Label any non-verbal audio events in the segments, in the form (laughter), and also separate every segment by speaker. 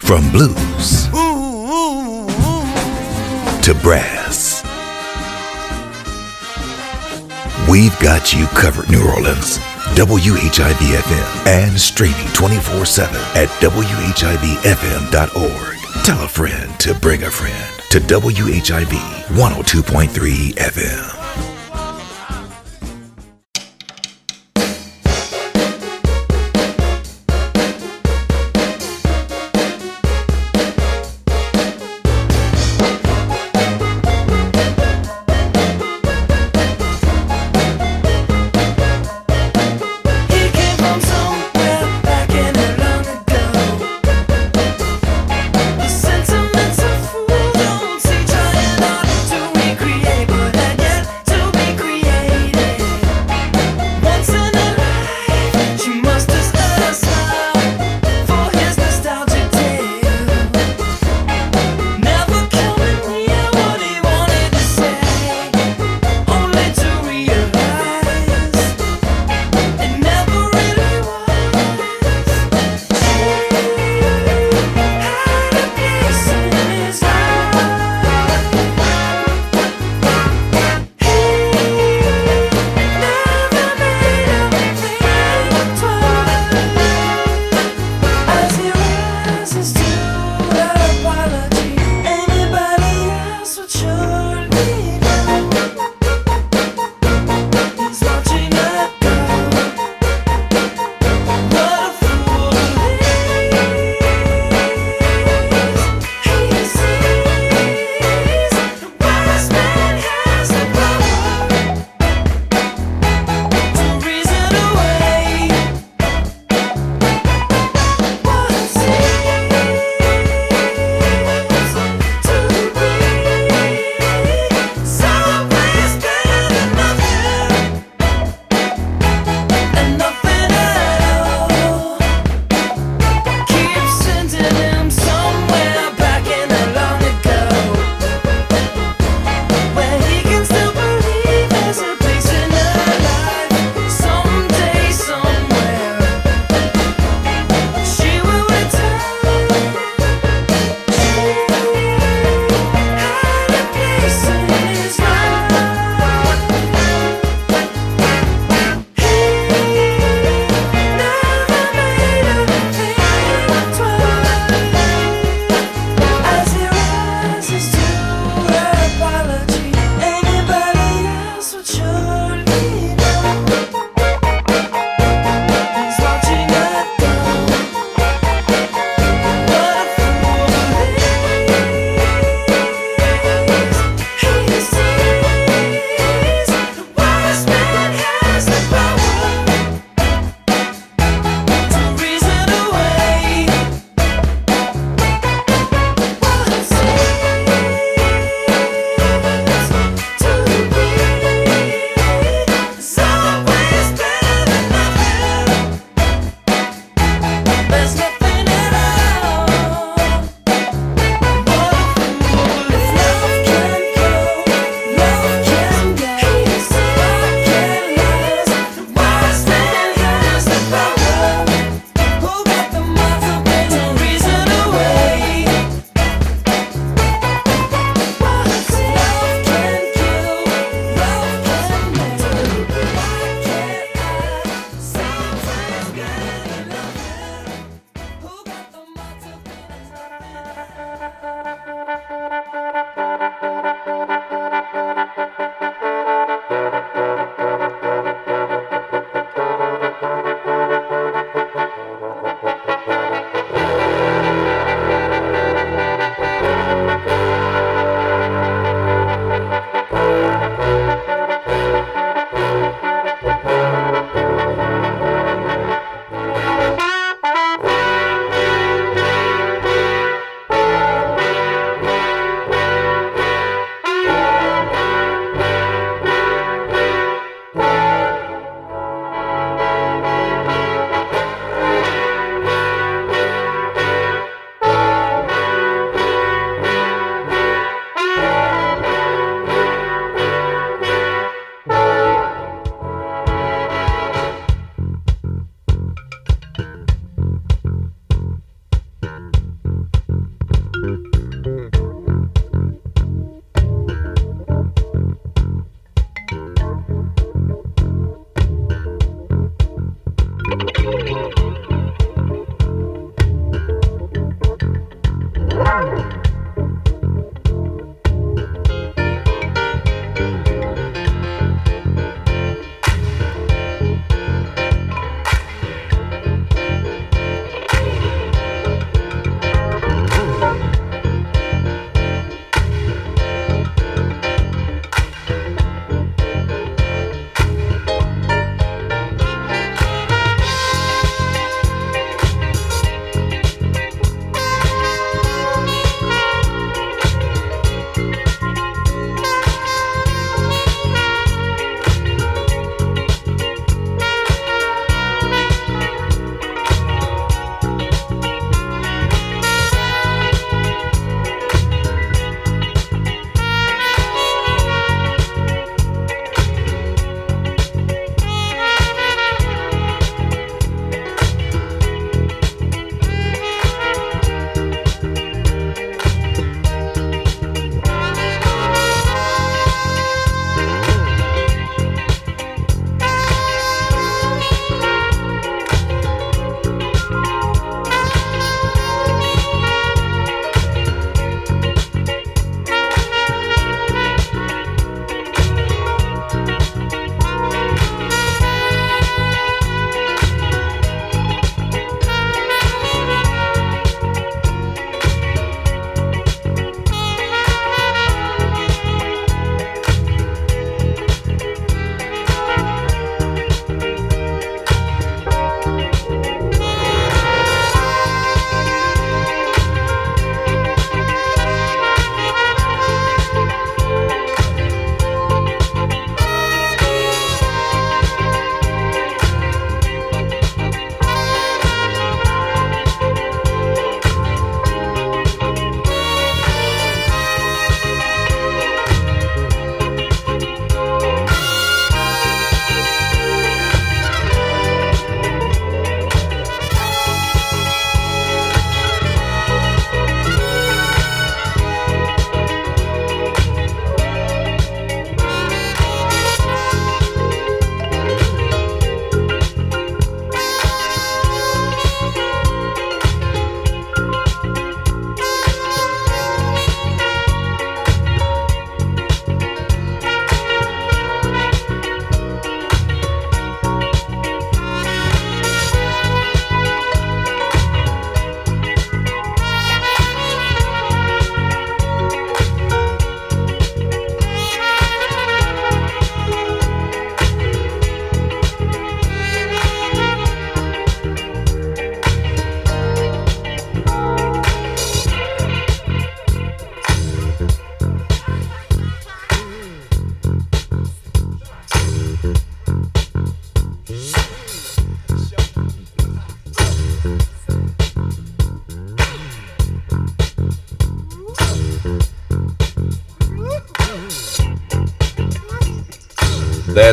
Speaker 1: From blues to brass. We've got you covered, New Orleans. WHIV FM and streaming 24 7 at WHIVFM.org. Tell a friend to bring a friend to WHIV 102.3 FM.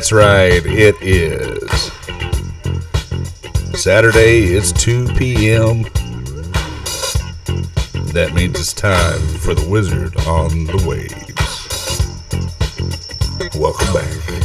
Speaker 2: That's right, it is. Saturday, it's 2 p.m. That means it's time for the Wizard on the Waves. Welcome back.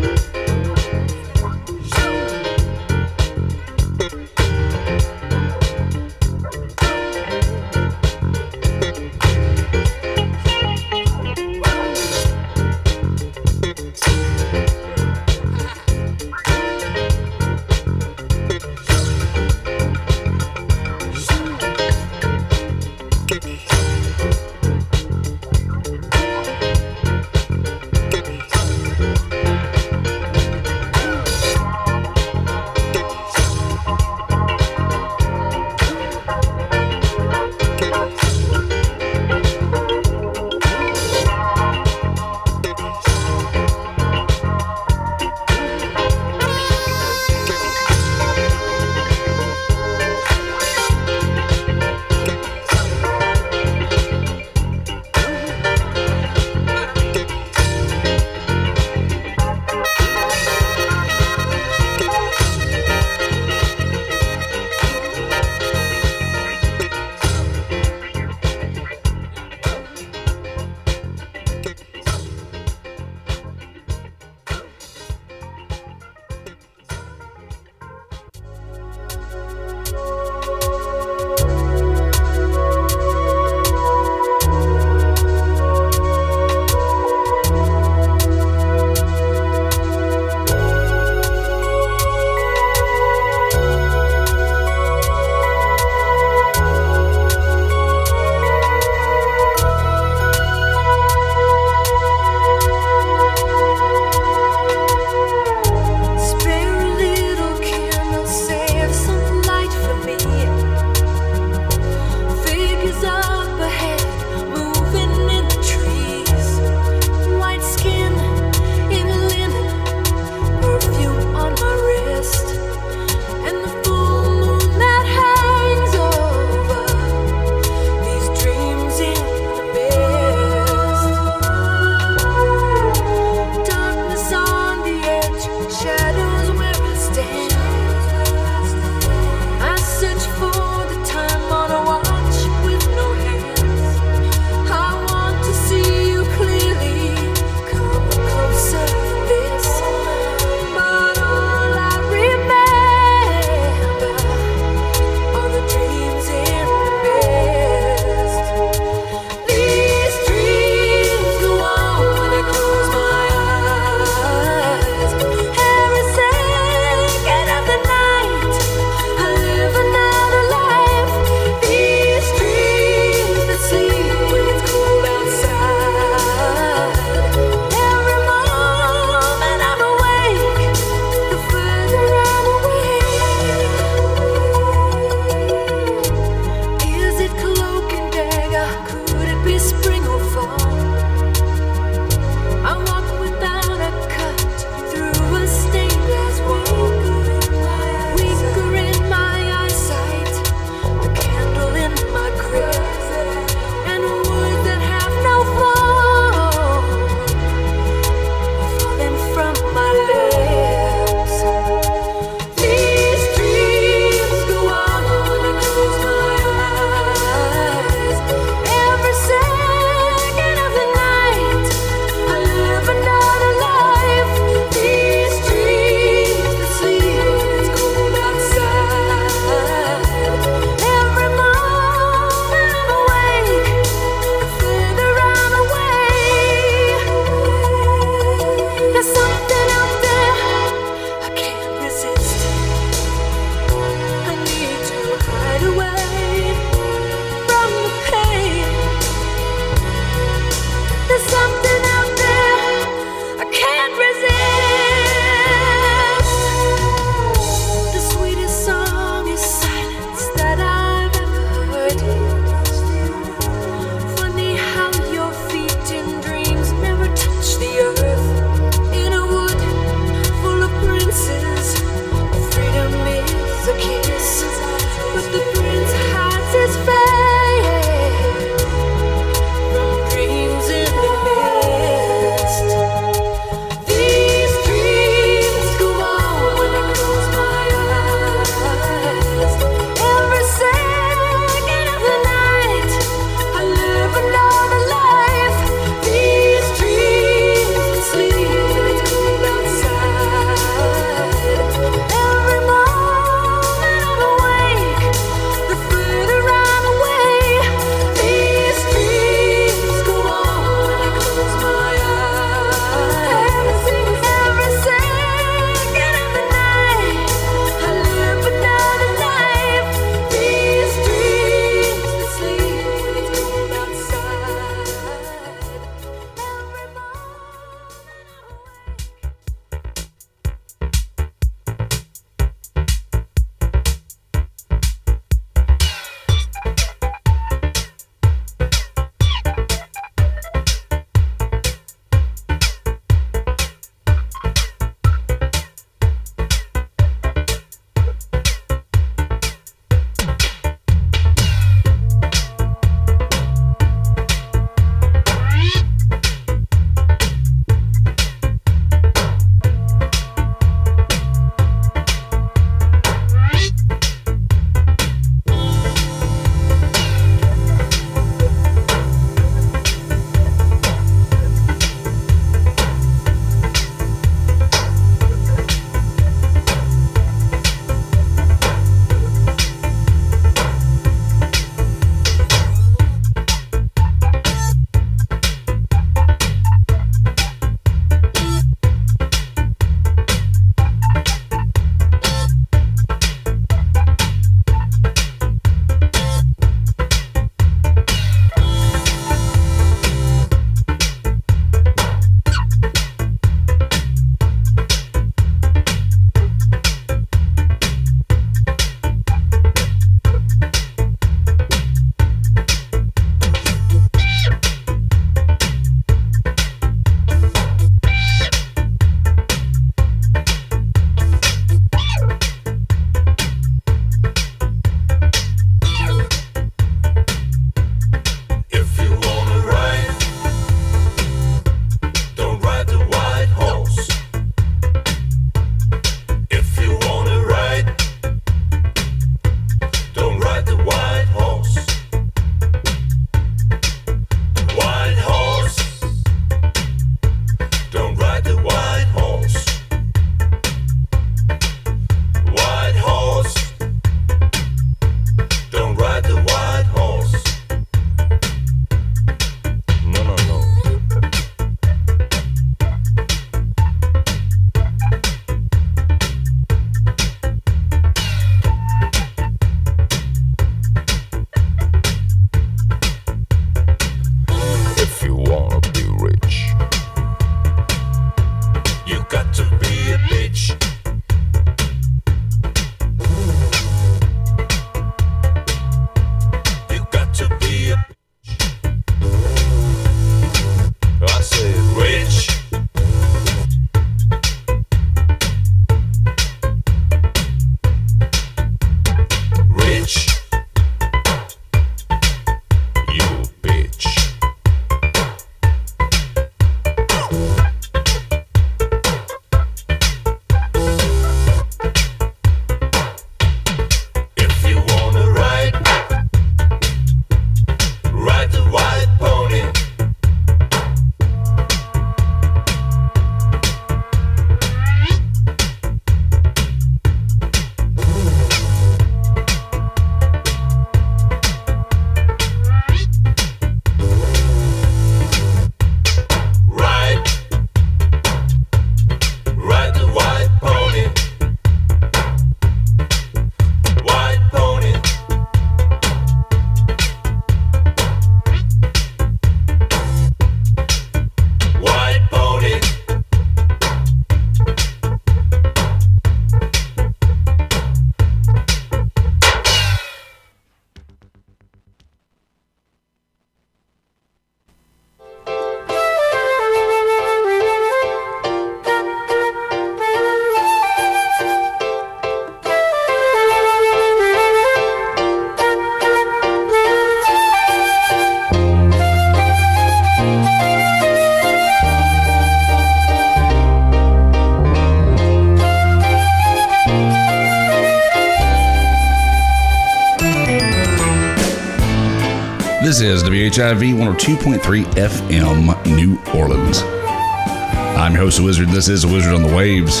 Speaker 2: This is WHIV 102.3 FM, New Orleans. I'm your host, Wizard. This is Wizard on the Waves.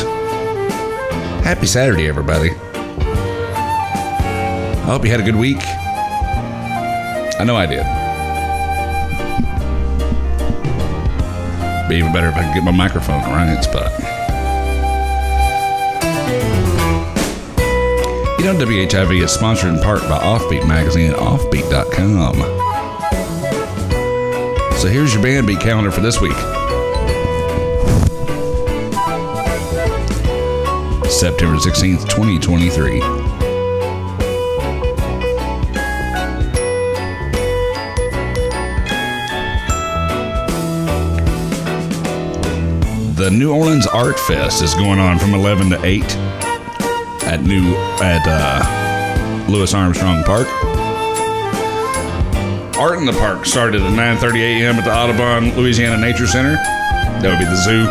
Speaker 2: Happy Saturday, everybody. I hope you had a good week. I know I did. Be even better if I could get my microphone in the right spot. You know, WHIV is sponsored in part by Offbeat Magazine at offbeat.com. So here's your band beat calendar for this week. September 16th, 2023. The New Orleans Art Fest is going on from 11 to 8 at New at uh, Louis Armstrong Park. Art in the Park started at 9:30 a.m. at the Audubon, Louisiana Nature Center. That would be the zoo.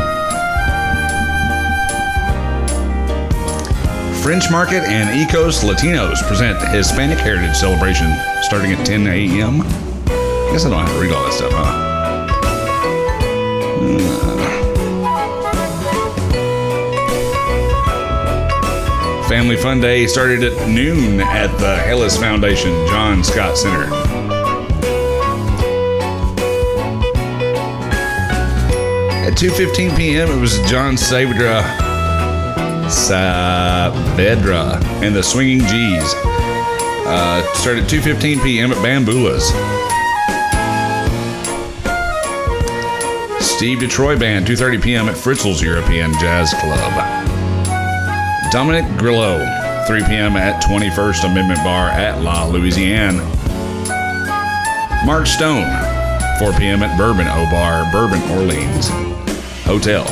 Speaker 2: French Market and Ecos Latinos present Hispanic Heritage Celebration starting at 10 a.m. I guess I don't have to read all that stuff, huh? Family Fun Day started at noon at the Helis Foundation John Scott Center. 2:15 p.m., it was John Saavedra Saavedra and the Swinging G's. Uh, started at 2:15 p.m. at Bamboula's. Steve Detroit Band, 2:30 p.m. at Fritzel's European Jazz Club. Dominic Grillo, 3 p.m. at 21st Amendment Bar at La Louisiane. Mark Stone, 4 p.m. at Bourbon O Bar, Bourbon Orleans Hotel.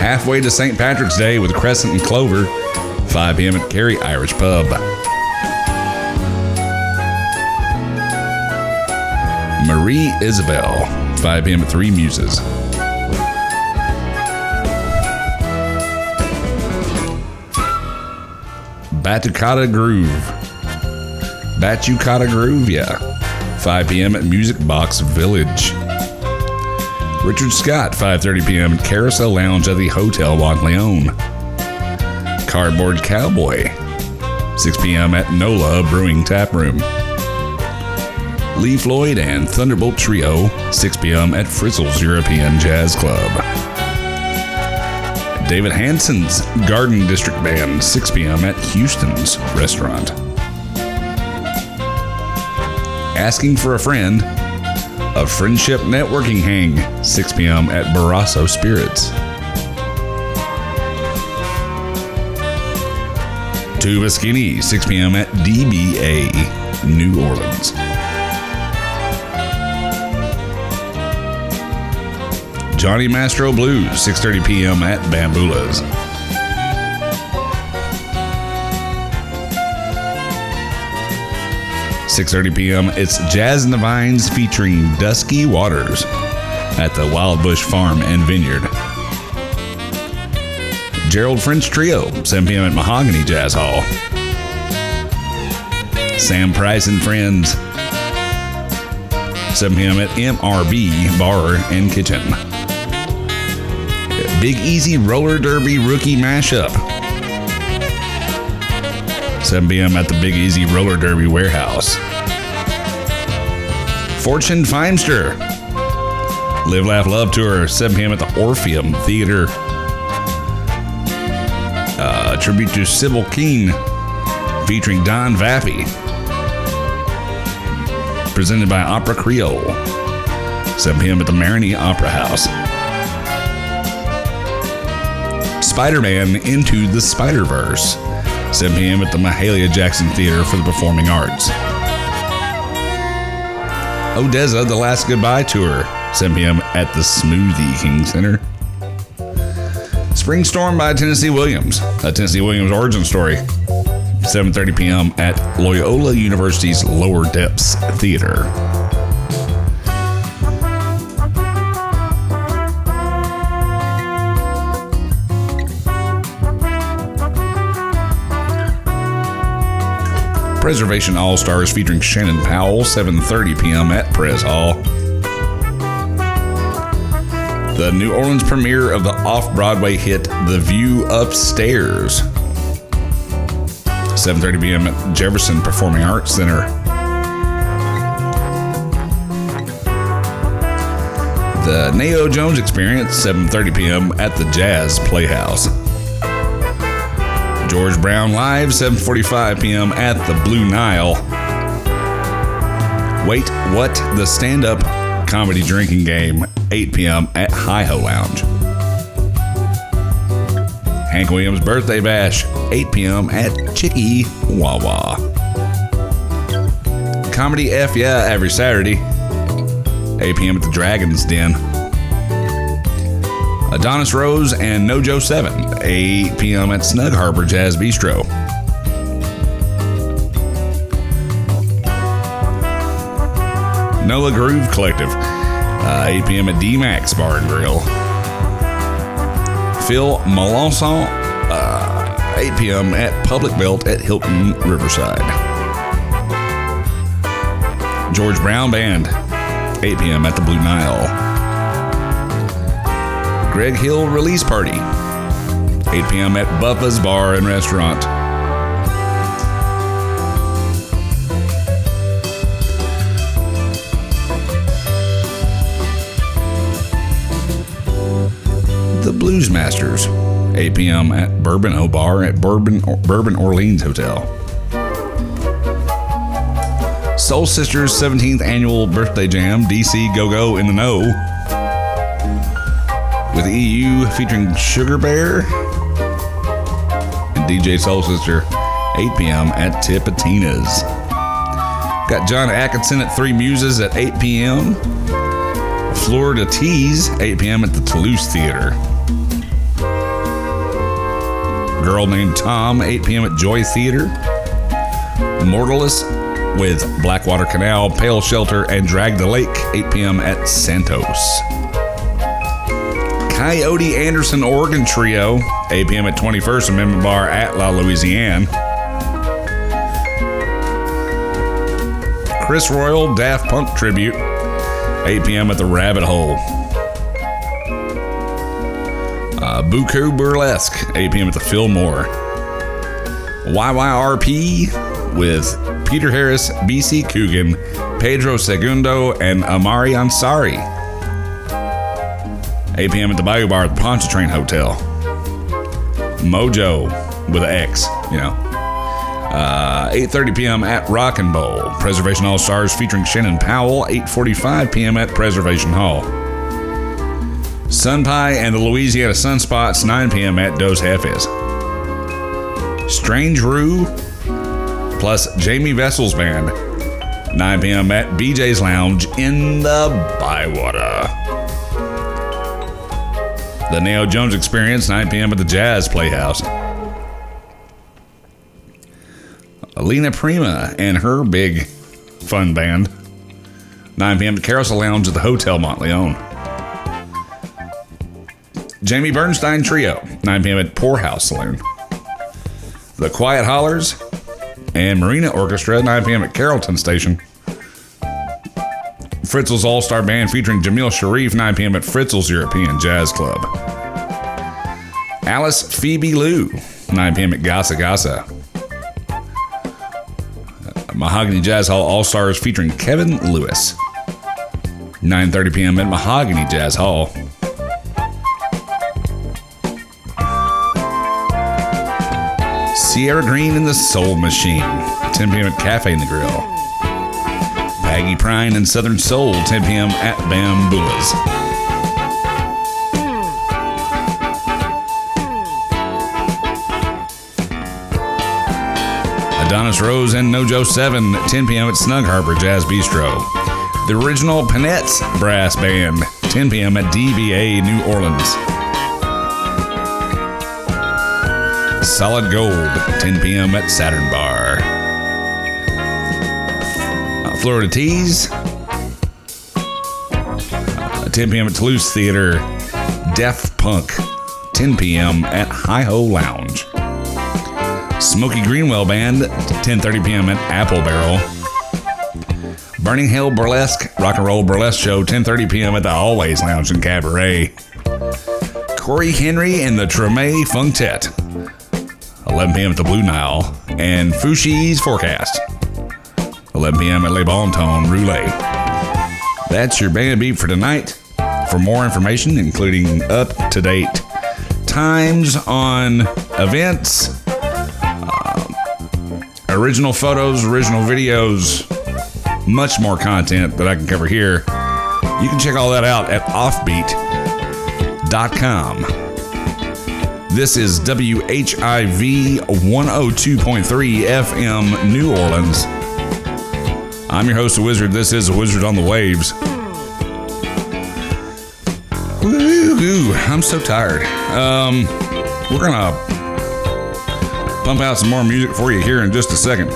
Speaker 2: Halfway to St. Patrick's Day with Crescent and Clover, 5 p.m. at Kerry Irish Pub. Marie Isabel, 5 p.m. at Three Muses. Batucada Groove. Batucada Groove, yeah. 5 p.m. at Music Box Village. Richard Scott, 5.30 p.m. at Carousel Lounge at the Hotel Leon. Cardboard Cowboy, 6 p.m. at NOLA Brewing Tap Room. Lee Floyd and Thunderbolt Trio, 6 p.m. at Fritzel's European Jazz Club. David Hansen's Garden District Band, 6 p.m. at Houston's Restaurant. Asking for a Friend, a Friendship Networking Hang, 6 p.m. at Barrasso Spirits. Tuba Skinny, 6 p.m. at DBA, New Orleans. Johnny Mastro Blues, 6:30 p.m. at Bamboula's. Six thirty p.m. It's Jazz in the Vines featuring Dusky Waters at the Wild Bush Farm and Vineyard. Gerald French Trio, 7 p.m. at Mahogany Jazz Hall. Sam Price and Friends, 7 p.m. at MRB Bar and Kitchen. Big Easy Roller Derby Rookie Mashup. 7 p.m. at the Big Easy Roller Derby Warehouse. Fortune Feimster. Live, Laugh, Love Tour, 7 p.m. at the Orpheum Theater. Uh, tribute to Sybil King, featuring Don Vappie. Presented by Opera Creole. 7 p.m. at the Marigny Opera House. Spider Man Into the Spider Verse, 7 p.m. at the Mahalia Jackson Theater for the Performing Arts. ODESZA The Last Goodbye Tour, 7 p.m. at the Smoothie King Center. Spring Storm by Tennessee Williams, a Tennessee Williams origin story, 7:30 p.m. at Loyola University's Lower Depths Theater. Preservation All Stars featuring Shannon Powell, 7:30 p.m. at Pres Hall. The New Orleans premiere of the off-Broadway hit The View Upstairs. 7:30 p.m. at Jefferson Performing Arts Center. The Nayo Jones Experience, 7:30 p.m. at the Jazz Playhouse. George Brown Live, 7:45 p.m. at the Blue Nile. Wait, what? The stand-up comedy drinking game, 8 p.m. at Hi Ho Lounge. Hank Williams Birthday Bash, 8 p.m. at Chicky Wawa. Comedy F Yeah every Saturday, 8 p.m. at the Dragon's Den. Adonis Rose and Nojo 7, 8 p.m. at Snug Harbor Jazz Bistro. Nola Groove Collective, uh, 8 p.m. at DMac's Bar and Grill. Phil Melancon, uh, 8 p.m. at Public Belt at Hilton Riverside. George Brown Band, 8 p.m. at the Blue Nile. Greg Hill Release Party, 8 p.m. at Buffa's Bar and Restaurant. The Blues Masters, 8 p.m. at Bourbon O Bar at Bourbon, Bourbon Orleans Hotel. Soul Sisters 17th Annual Birthday Jam, DC Go Go in the Know. With EU featuring Sugar Bear and DJ Soul Sister, 8 p.m. at Tipitina's. Got John Atkinson at Three Muses at 8 p.m. Florida Teas, 8 p.m. at the Toulouse Theater. Girl Named Tom, 8 p.m. at Joy Theater. Mortalis with Blackwater Canal, Pale Shelter, and Drag the Lake, 8 p.m. at Santos. Coyote Anderson Organ Trio, 8 p.m. at 21st Amendment Bar at La Louisiane. Khris Royal Daft Punk Tribute, 8 p.m. at the Rabbit Hole. Uh, Buku Burlesque, 8 p.m. at the Fillmore. YYRP with Peter Harris, BC Coogan, Pedro Segundo, and Amari Ansari. 8 p.m. at the Bayou Bar at the Pontchartrain Hotel. Mojo with an X, you know. Uh, 8.30 p.m. at Rock and Bowl. Preservation All Stars featuring Shannon Powell. 8.45 p.m. at Preservation Hall. Sunpie and the Louisiana Sunspots. 9 p.m. at Dos Jefes. Strange Rue plus Jamie Vessel's band. 9 p.m. at BJ's Lounge in the Bywater. The Nayo Jones Experience, 9 p.m. at the Jazz Playhouse. Alina Prima and her big fun band. 9 p.m. at Carousel Lounge at the Hotel Monteleone. Jamie Bernstein Trio, 9 p.m. at Poorhouse Saloon. The Quiet Hollers and Marina Orchestra, 9 p.m. at Carrollton Station. Fritzel's All Star Band featuring Jamil Sharif, 9 p.m. at Fritzel's European Jazz Club. Alice Phoebe Lou, 9 p.m. at Gasa Gasa. Uh, Mahogany Jazz Hall All Stars featuring Kevin Lewis. 9:30 p.m. at Mahogany Jazz Hall. Sierra Green and the Soul Machine, 10 p.m. at Cafe Negril. Peggy Prine and Southern Soul, 10 p.m. at Bamboula's. Adonis Rose and Nojo 7, 10 p.m. at Snug Harbor Jazz Bistro. The original Pinettes Brass Band, 10 p.m. at DBA New Orleans. Solid Gold, 10 p.m. at Saturn Bar. Florida Teas, uh, 10 p.m. at Toulouse Theater. Def Punk, 10 p.m. at Hi Ho Lounge. Smoky Greenwell Band, 10:30 p.m. at Apple Barrel. Burning Hell Burlesque Rock and Roll Burlesque Show, 10:30 p.m. at the AllWays Lounge and Cabaret. Corey Henry and the Treme Funktet, 11 p.m. at the Blue Nile, and Fushi's Forecast, 11 p.m. at Le Bon Temps Roulé. That's your band beat for tonight. For more information, including up to date times on events, um, original photos, original videos, much more content that I can cover here, you can check all that out at offbeat.com. This is WHIV 102.3 FM New Orleans. I'm your host, The Wizard. This is The Wizard on the Waves. Woo-hoo, I'm so tired. Um, we're gonna pump out some more music for you here in just a second.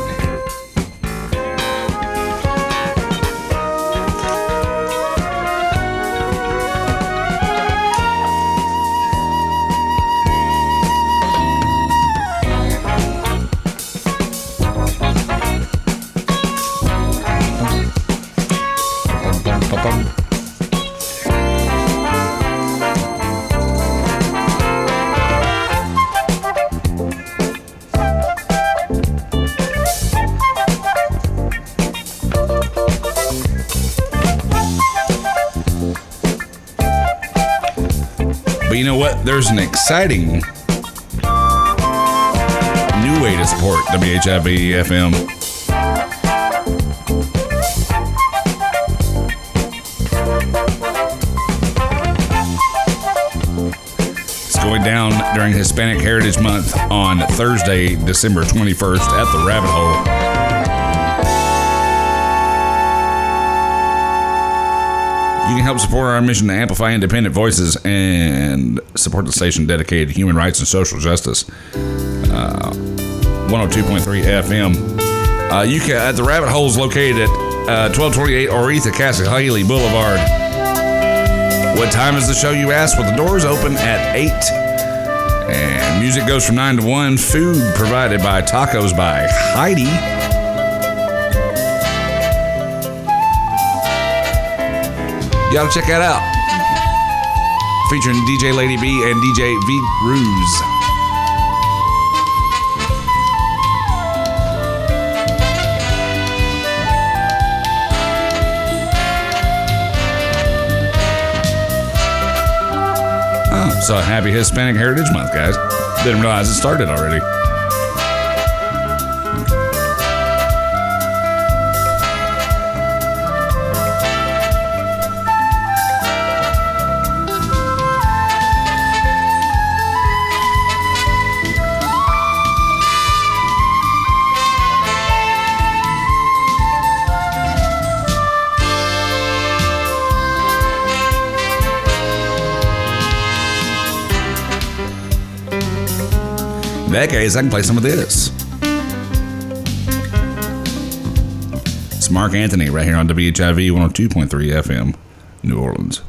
Speaker 2: There's an exciting new way to support WHIV FM. It's going down during Hispanic Heritage Month on Thursday, December 21st at the Rabbit Hole. You can help support our mission to amplify independent voices and support the station dedicated to human rights and social justice. Uh, 102.3 FM. Uh, you can at the Rabbit Holes located at uh, 1228 Oretha Castle Haley Boulevard. What time is the show, you ask? Well, the doors open at 8. And music goes from 9 to 1. Food provided by Tacos by Heidi. Gotta check that out. Featuring DJ Lady B and DJ V Ruse. Oh, so happy Hispanic Heritage Month, guys. Didn't realize it started already. Case, I can play some of this. It's Marc Anthony right here on WHIV 102.3 FM, New Orleans.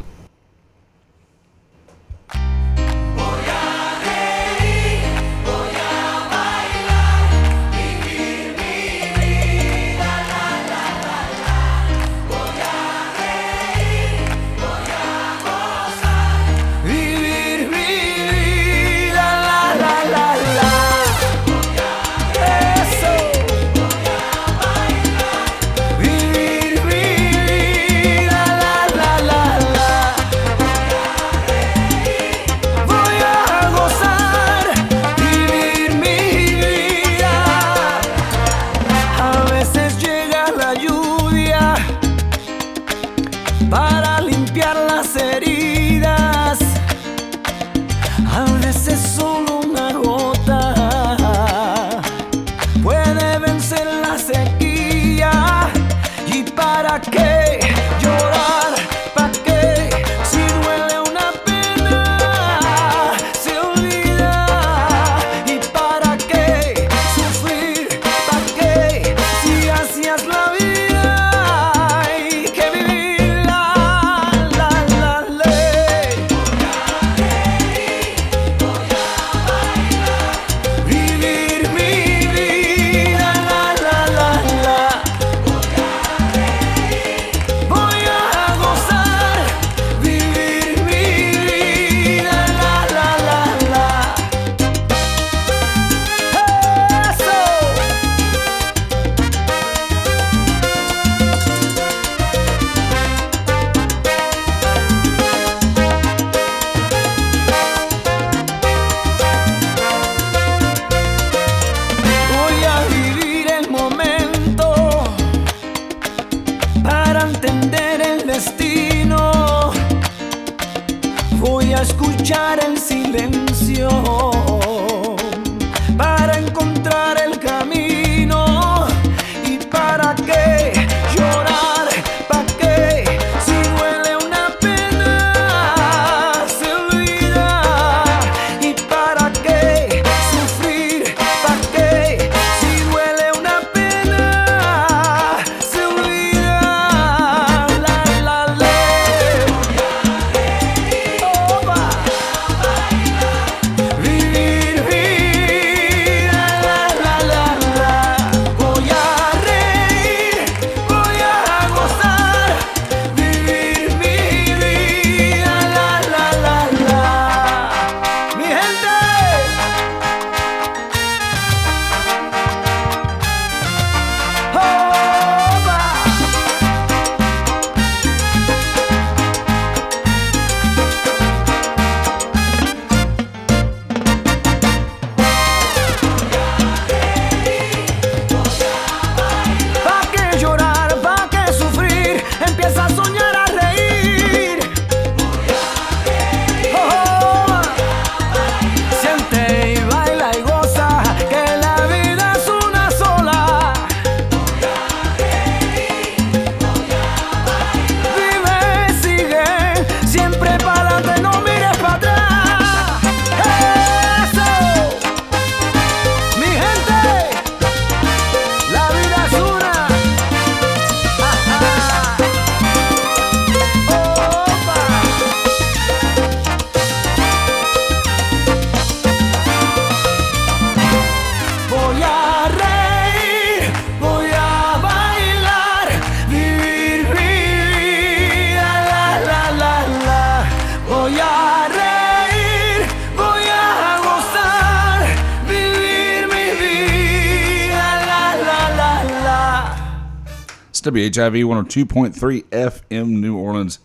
Speaker 3: HIV 102.3 FM New Orleans.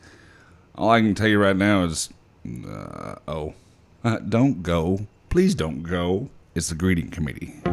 Speaker 3: All I can tell you right now is, uh, oh, uh, (laughs) don't go. Please don't go. It's the greeting committee.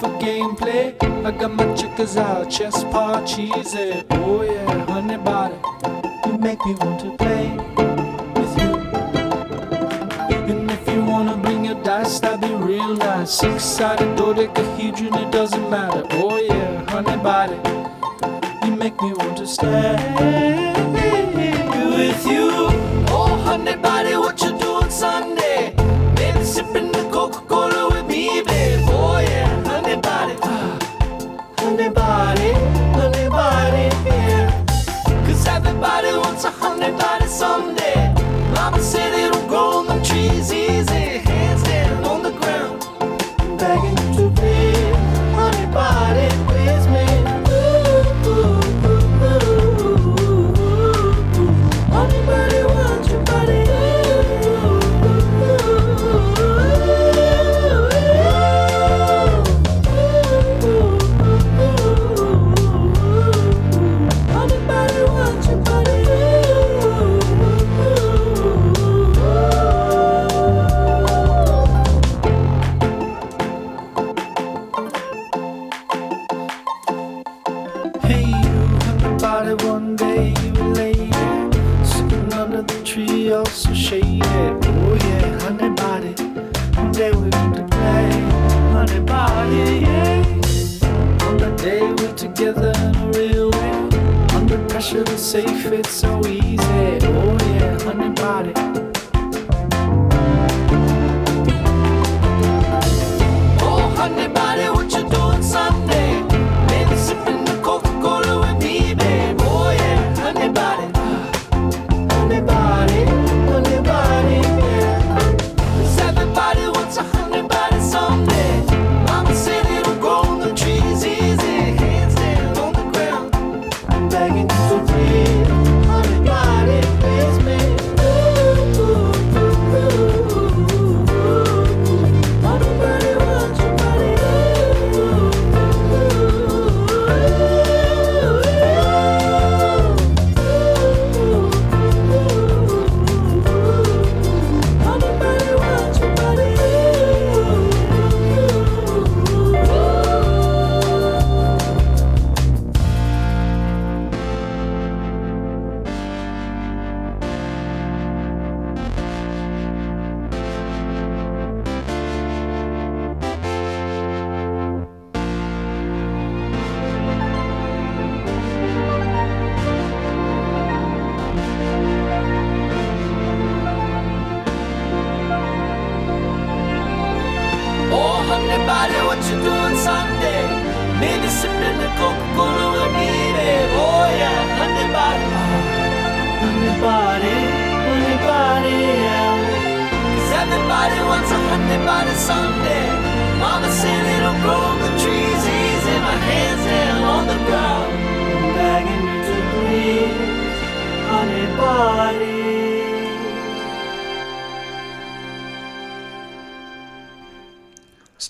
Speaker 4: For
Speaker 5: gameplay. I got my chickens out, chest paw cheesy. Oh yeah, honey body, you make me want to play with you. And if you wanna bring your dice, that'd be real nice. Six-sided dodecahedron, it doesn't matter. Oh yeah, honey body, you make me want to stay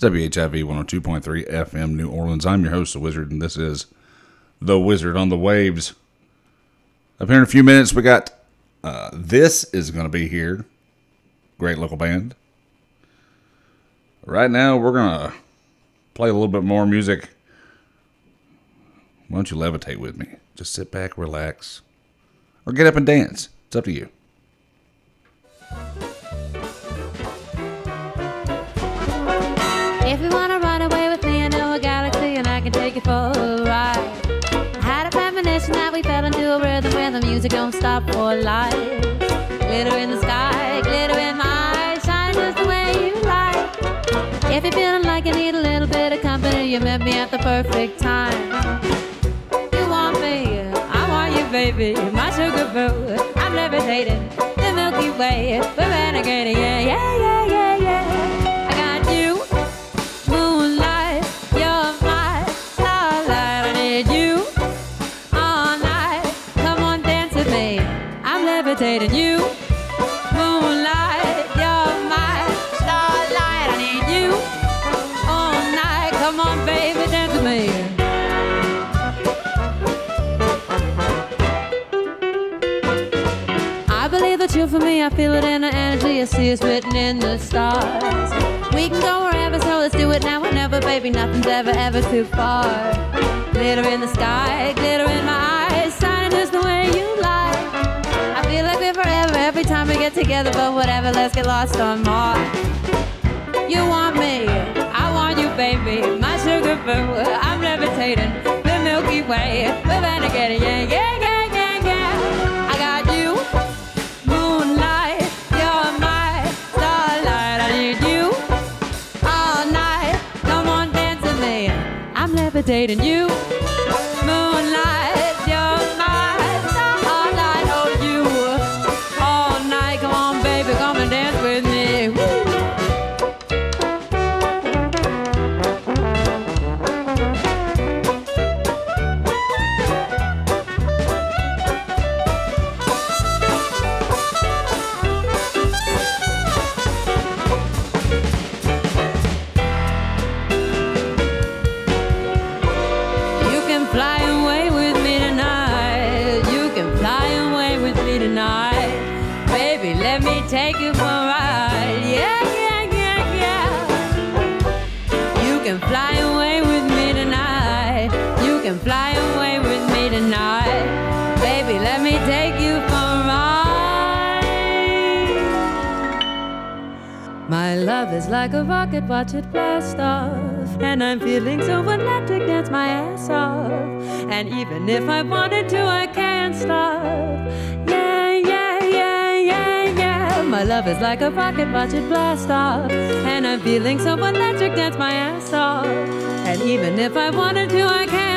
Speaker 2: WHIV 102.3 FM New Orleans. I'm your host, The Wizard, and this is The Wizard on the Waves. Up here in a few minutes, we got uh, This is going to be here. Great local band. Right now, we're going to play a little bit more music. Why don't you levitate with me? Just sit back, relax, or get up and dance. It's up to you.
Speaker 6: If you wanna run away with me, I know a galaxy and I can take you for a ride. I had a premonition that we fell into a rhythm where the music don't stop for life. Glitter in the sky, glitter in my eyes, shine just the way you like. If you're feeling like you need a little bit of company, you met me at the perfect time. You want me, I want you, baby, my sugar boo. I'm levitating the Milky Way, we're renegading, yeah, yeah, yeah, yeah, yeah. I feel it in the energy. I see it's written in the stars. We can go wherever, so let's do it now or never, baby. Nothing's ever, ever too far. Glitter in the sky, glitter in my eyes, shining just the way you like. I feel like we're forever every time we get together, but whatever, let's get lost on Mars. You want me, I want you, baby. My sugar boo, I'm levitating. The Milky Way, we're renegading, yeah, yeah, yeah, yeah, I'm levitating you. Take you for a ride. Yeah, yeah, yeah, yeah. You can fly away with me tonight. You can fly away with me tonight. Baby, let me take you for a ride. My love is like a rocket, watch it blast off. And I'm feeling so electric, dance my ass off. And even if I wanted to, I can't stop. My love is like a rocket, watch it blast off. And I'm feeling so electric, dance my ass off. And even if I wanted to, I can't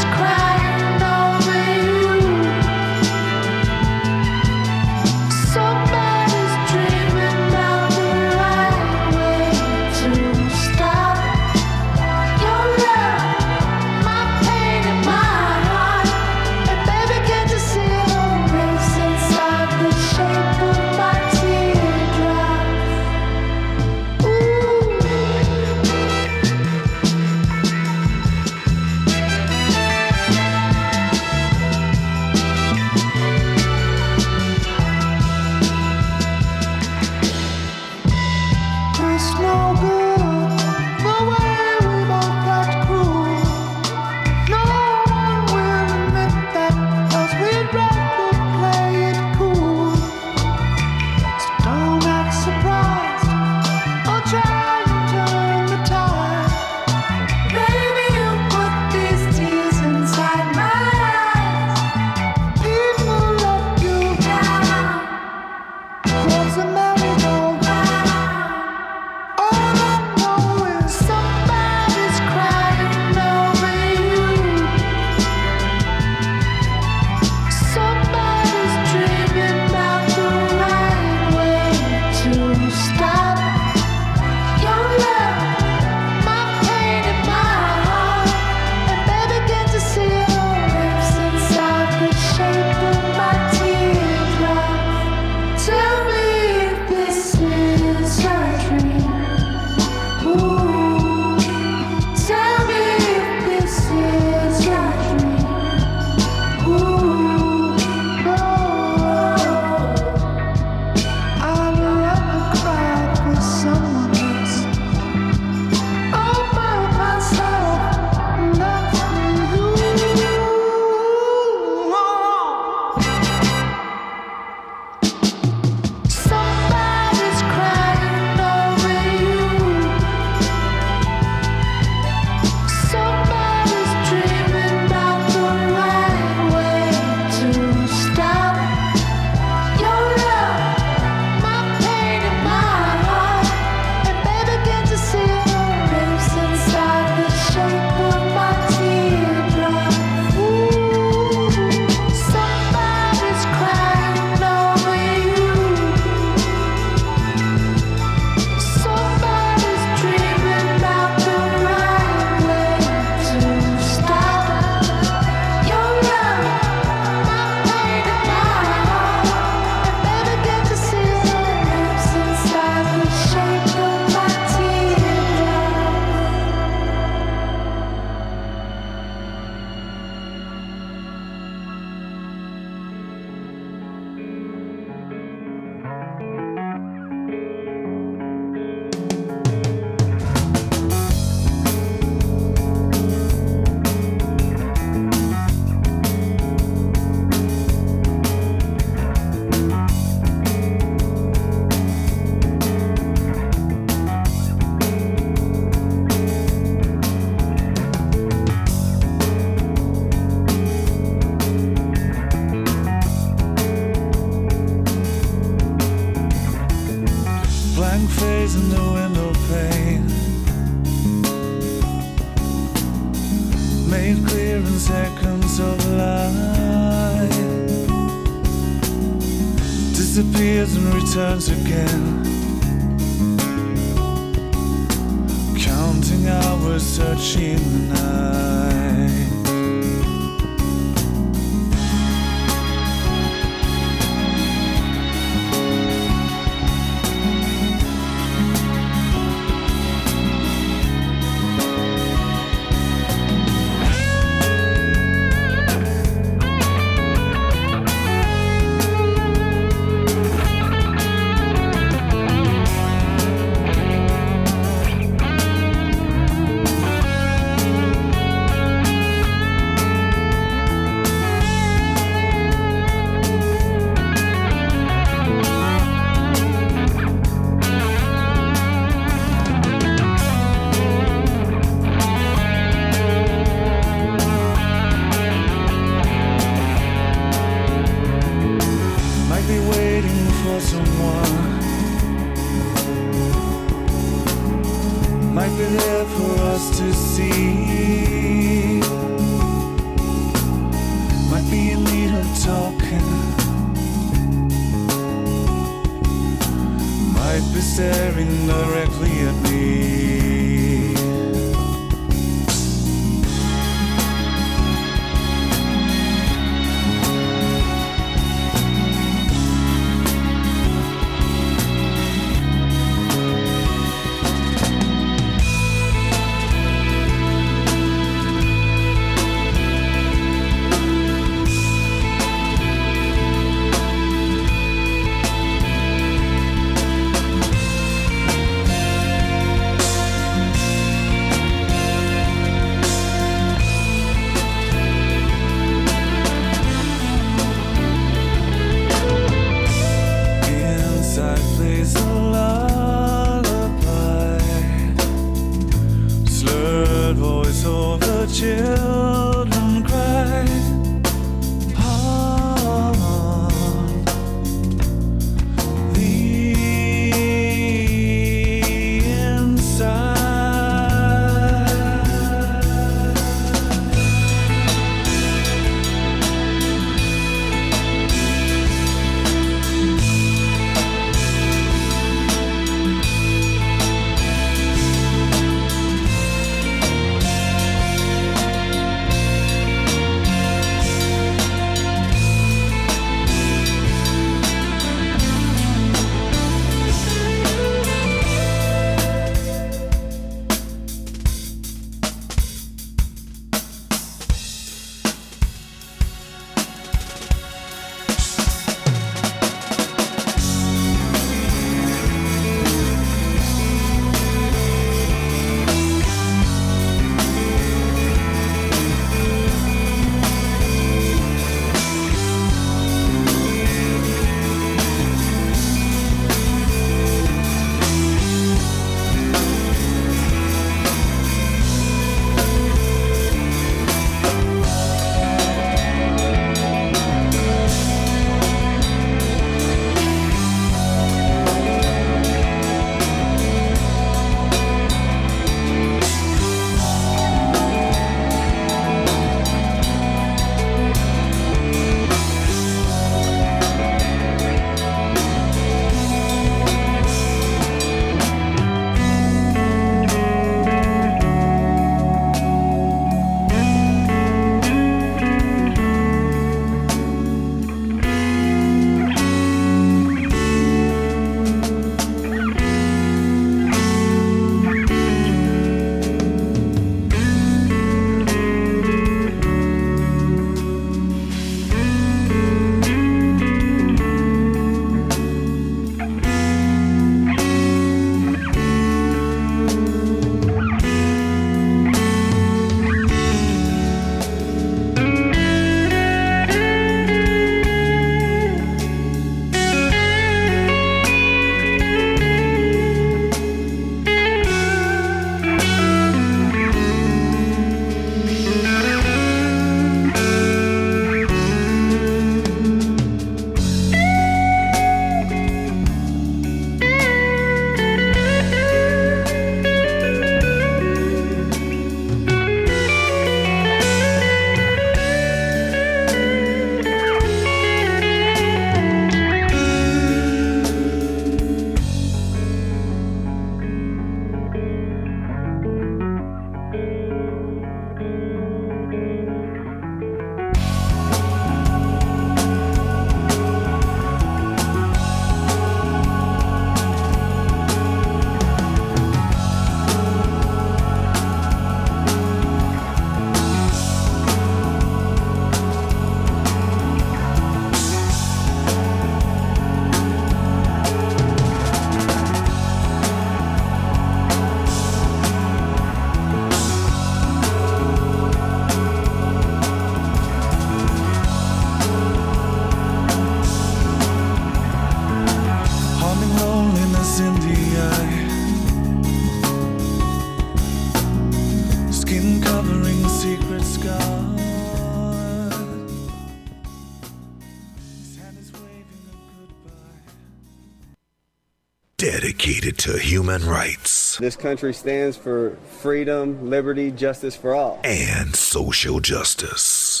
Speaker 1: human rights
Speaker 7: This country stands for freedom, liberty, justice for all.
Speaker 1: and social justice.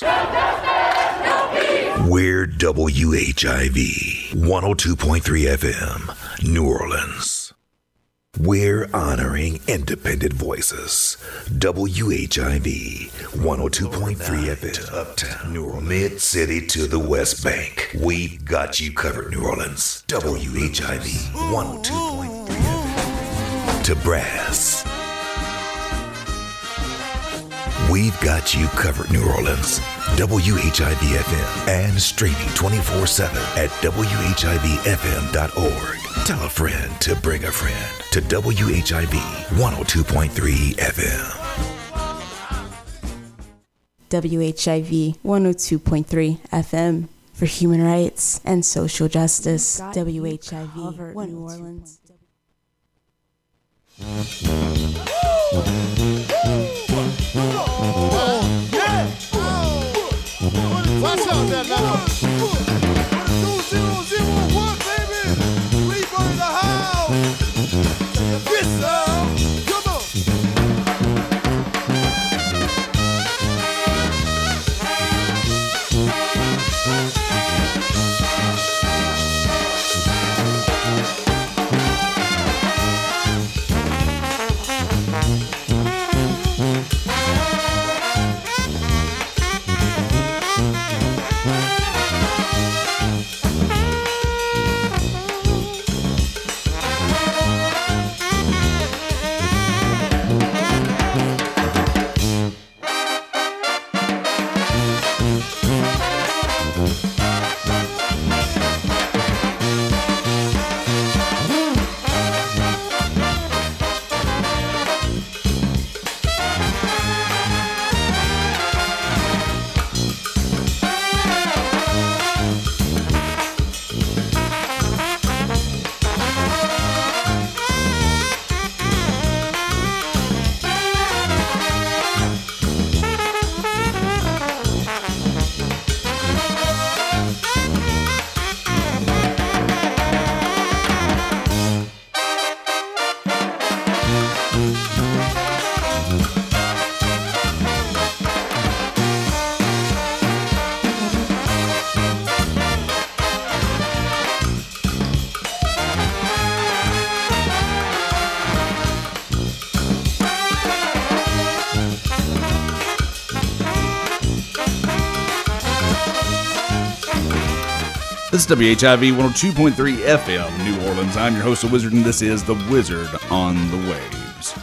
Speaker 1: We're WHIV 102.3 FM, New Orleans. We're honoring independent voices. WHIV 102.3 FM, Uptown, New Orleans, Mid City to the West Bank. We've got you covered, New Orleans. WHIV 102.3 FM. To Brass. We've got you covered, New Orleans. WHIV FM and streaming 24 7 at WHIVFM.org. Tell a friend to bring a friend to WHIV 102.3 FM.
Speaker 8: WHIV 102.3 FM for human rights and social justice. WHIV New oh Orleans.
Speaker 9: Watch out there now.
Speaker 2: WHIV 102.3 FM, New Orleans. I'm your host, The Wizard, and this is The Wizard on the Waves.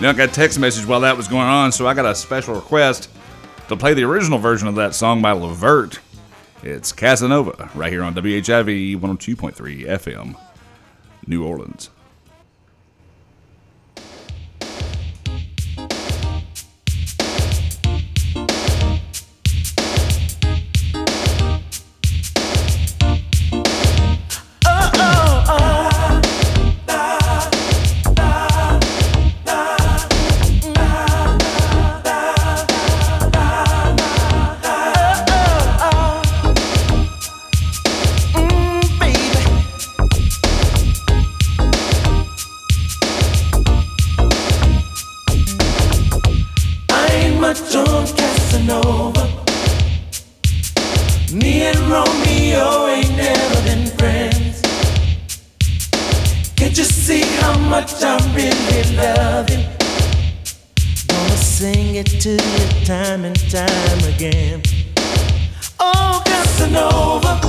Speaker 2: Now, I got a text message while that was going on, so I got a special request to play the original version of that song by Levert. It's Casanova, right here on WHIV 102.3 FM, New Orleans.
Speaker 5: Casanova. Me and Romeo ain't never been friends. Can't you see how much I really love him? Gonna sing it to you time and time again. Oh, Casanova.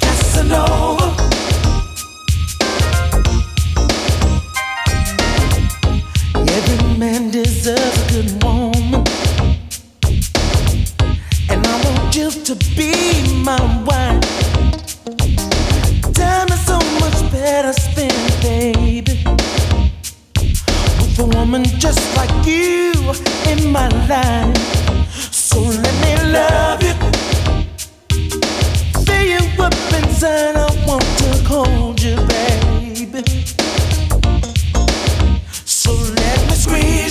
Speaker 5: Casanova. Deserves a good woman. And I want you to be my wife. Time is so much better spent, baby. With a woman just like you in my life. So let me love you. Feel you up inside. I want to hold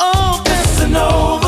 Speaker 5: Oh, Casanova.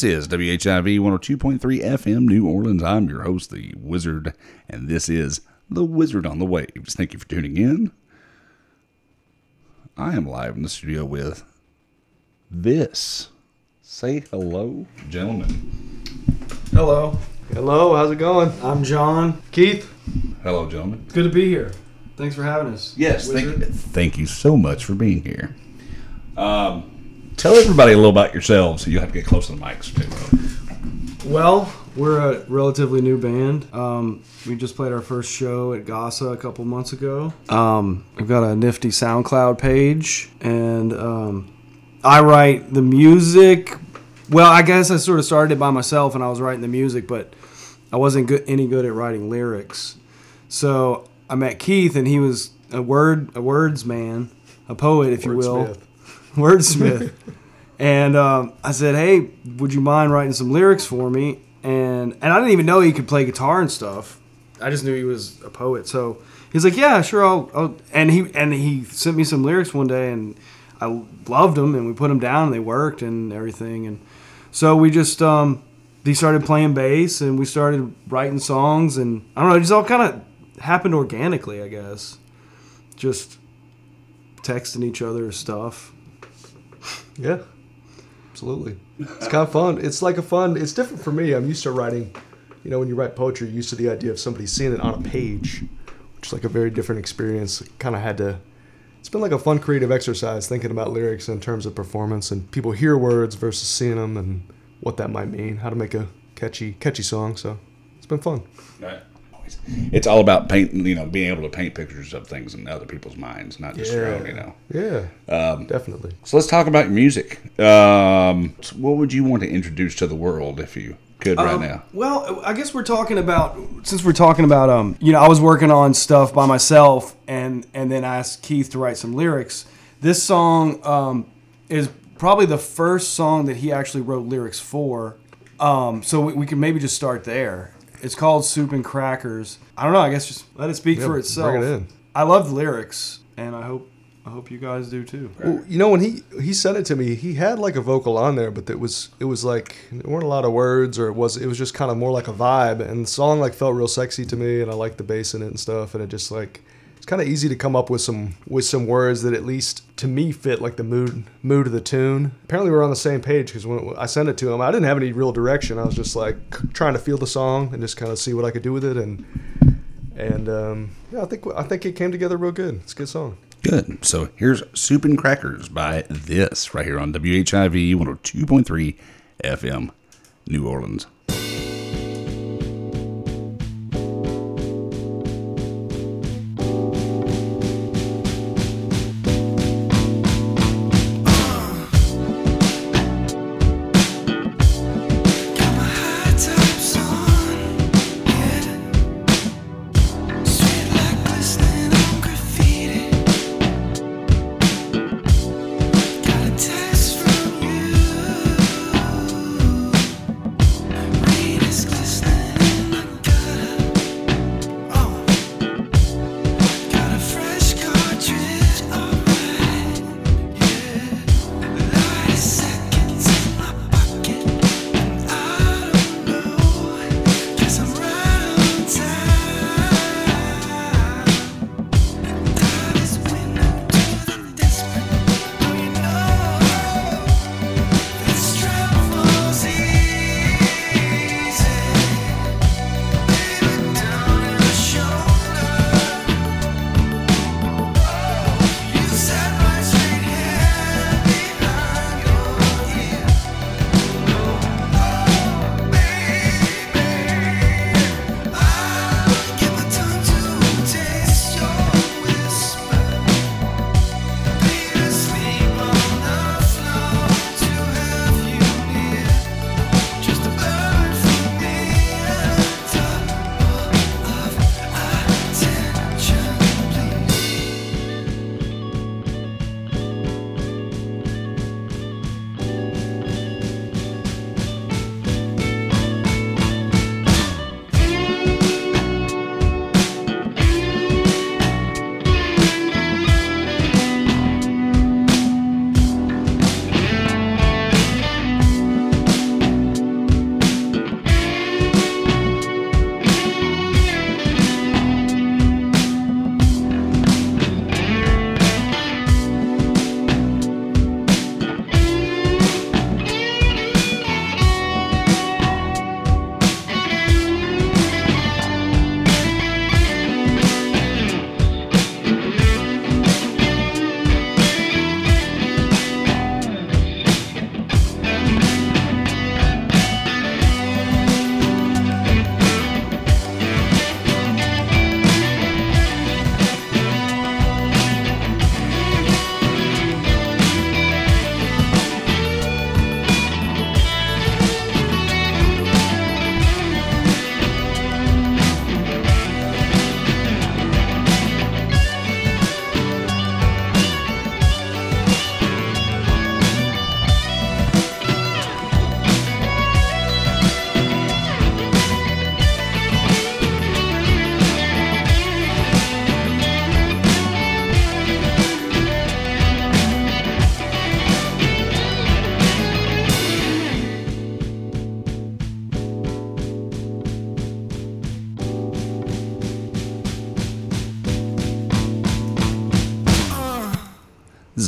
Speaker 2: This is WHIV 102.3 FM New Orleans. I'm your host, the Wizard, and this is The Wizard on the Waves. Thank you for tuning in. I am live in the studio with this. Say hello, gentlemen.
Speaker 10: Hello. Hello, how's it going? I'm John. Keith.
Speaker 2: Hello, gentlemen.
Speaker 10: Good to be here. Thanks for having us.
Speaker 2: Yes, thank,
Speaker 10: Wizard.
Speaker 2: thank you so much for being here. Um, tell everybody a little about yourselves. You have to get close to the mics. Too.
Speaker 10: Well, we're a relatively new band. Um, we just played our first show at Gasa a couple months ago. Um, we've got a nifty SoundCloud page, and um, I write the music. Well, I guess I sort of started it by myself, and I was writing the music, but I wasn't good, any good at writing lyrics. So I met Keith, and he was a word a words man, a poet, if you will, (laughs) wordsmith. and um, I said, "Hey, would you mind writing some lyrics for me?" And and I didn't even know he could play guitar and stuff. I just knew he was a poet. So he's like, "Yeah, sure, I'll." I'll. And he and he sent me some lyrics one day, and I loved them, and we put them down, and they worked and everything. And so we just um, he started playing bass, and we started writing songs, and I don't know, it just all kind of happened organically, I guess. Just texting each other stuff.
Speaker 11: Yeah, absolutely. It's kind of fun. It's like a fun. It's different for me. I'm used to writing. You know, when you write poetry, you're used to the idea of somebody seeing it on a page, which is like a very different experience. Kind of had to. It's been like a fun creative exercise thinking about lyrics in terms of performance and people hear words versus seeing them and what that might mean. How to make a catchy catchy song. So it's been fun.
Speaker 2: Right. It's all about painting, you know, being able to paint pictures of things in other people's minds, not just your own, you know.
Speaker 11: Yeah.
Speaker 2: Um,
Speaker 11: definitely.
Speaker 2: So let's talk about your music. Um, so what would you want to introduce to the world if you could right
Speaker 10: Um,
Speaker 2: now?
Speaker 10: Well, I guess we're talking about since we're talking about um, you know, I was working on stuff by myself and and then I asked Keith to write some lyrics. This song um, is probably the first song that he actually wrote lyrics for. Um, so we, we can maybe just start there. It's called Soup and Crackers. I don't know. I guess just let it speak
Speaker 11: Yeah,
Speaker 10: for
Speaker 11: bring
Speaker 10: itself.
Speaker 11: it in.
Speaker 10: I love the lyrics, and I hope I hope you guys do too.
Speaker 11: Well, you know when he he sent it to me, he had like a vocal on there, but it was it was like there weren't a lot of words, or it was it was just kind of more like a vibe, and the song like felt real sexy to me, and I liked the bass in it and stuff, and it just like it's kind of easy to come up with some with some words that at least to me fit like the mood mood of the tune. Apparently we're on the same page because when I sent it to him, I didn't have any real direction. I was just like trying to feel the song and just kind of see what I could do with it, and and um, yeah, I think I think it came together real good. It's a good song.
Speaker 2: Good. So here's Soup and Crackers by This right here on WHIV 102.3 FM, New Orleans.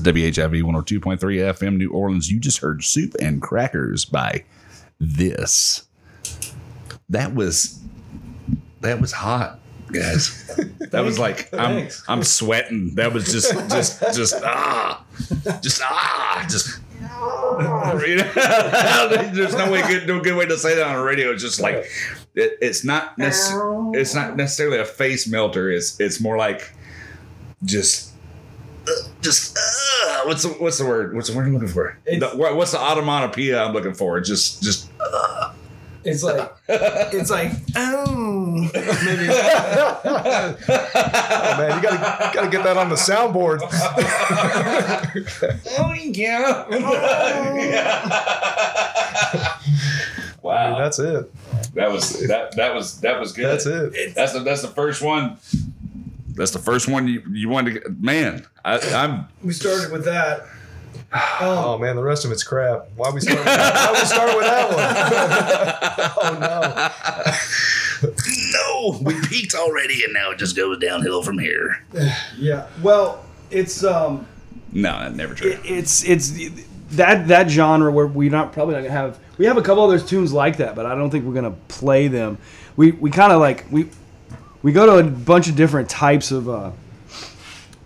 Speaker 2: Is WHIV 102.3 FM New Orleans. You just heard Soup and Crackers by This. That was that was hot, guys. That was like (laughs) I'm I'm sweating. That was just just just ah just ah just? (laughs) There's no way good no good way to say that on the radio. It's just like it, it's not it's not necessarily a face melter. It's it's more like just uh, just uh, what's the what's the word? What's the word I'm looking for? The- what's the onomatopoeia I'm looking for? Just just uh.
Speaker 12: It's like it's like oh maybe
Speaker 11: Oh man, you gotta gotta get that on the soundboard. (laughs)
Speaker 2: oh yeah. (laughs) wow,
Speaker 11: that's it.
Speaker 2: That was that that was that was good.
Speaker 11: That's it.
Speaker 2: That's the that's the first one. That's the first one you you wanted to get. Man, I, I'm
Speaker 12: we started with that.
Speaker 11: Oh man, the rest of it's crap. Why we start? Why we start with that one? (laughs) oh no,
Speaker 2: No. we peaked already, and now it just goes downhill from here.
Speaker 10: Yeah. Well, it's um,
Speaker 2: No, that never true.
Speaker 10: it, it's it's that that genre where we're not probably not gonna have. We have a couple other tunes like that, but I don't think we're gonna play them. We we kind of like we we go to a bunch of different types of uh,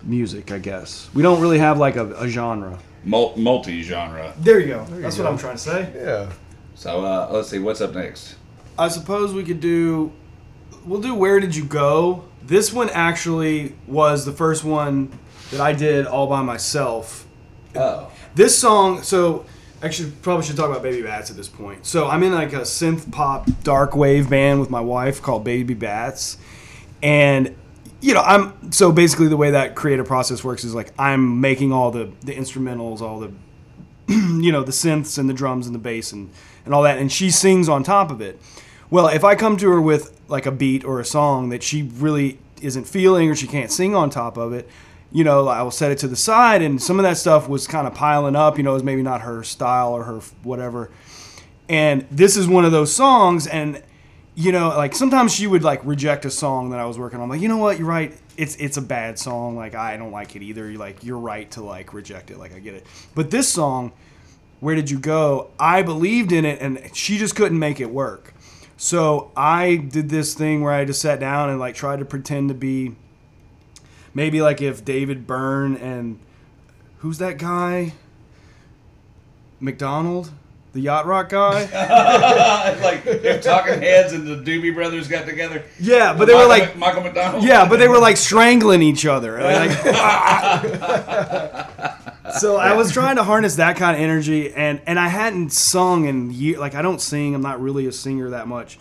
Speaker 10: music. I guess we don't really have like a, a genre.
Speaker 2: Mul- multi-genre.
Speaker 10: There you go. That's what I'm trying to say.
Speaker 11: Yeah.
Speaker 2: So uh, let's see what's up next.
Speaker 10: I suppose we could do. We'll do Where Did You Go? This one actually was the first one that I did all by myself.
Speaker 2: Oh.
Speaker 10: This song, so actually, probably should talk about Baby Bats at this point. So I'm in like a synth pop dark wave band with my wife called Baby Bats, and you know I'm so basically the way that creative process works is like I'm making all the the instrumentals, all the (clears throat) you know the synths and the drums and the bass and and all that, and she sings on top of it. Well, if I come to her with like a beat or a song that she really isn't feeling or she can't sing on top of it, you know, I will set it to the side, and some of that stuff was kind of piling up. You know, it was maybe not her style or her whatever. And this is one of those songs, and you know, like sometimes she would like reject a song that I was working on. I'm like, you know what, you're right. It's it's a bad song. Like I don't like it either. You're like you're right to like reject it. Like I get it. But this song, where did you go? I believed in it, and she just couldn't make it work. So I did this thing where I just sat down and like tried to pretend to be maybe like if David Byrne and who's that guy? McDonald, the yacht rock guy. (laughs)
Speaker 2: like if Talking Heads and the Doobie Brothers got together.
Speaker 10: Yeah, but they were like
Speaker 2: Michael McDonald.
Speaker 10: Yeah, but they were like strangling each other. (laughs) Like, (laughs) so I was trying to harness that kind of energy, and and I hadn't sung in years. Like I don't sing. I'm not really a singer that much.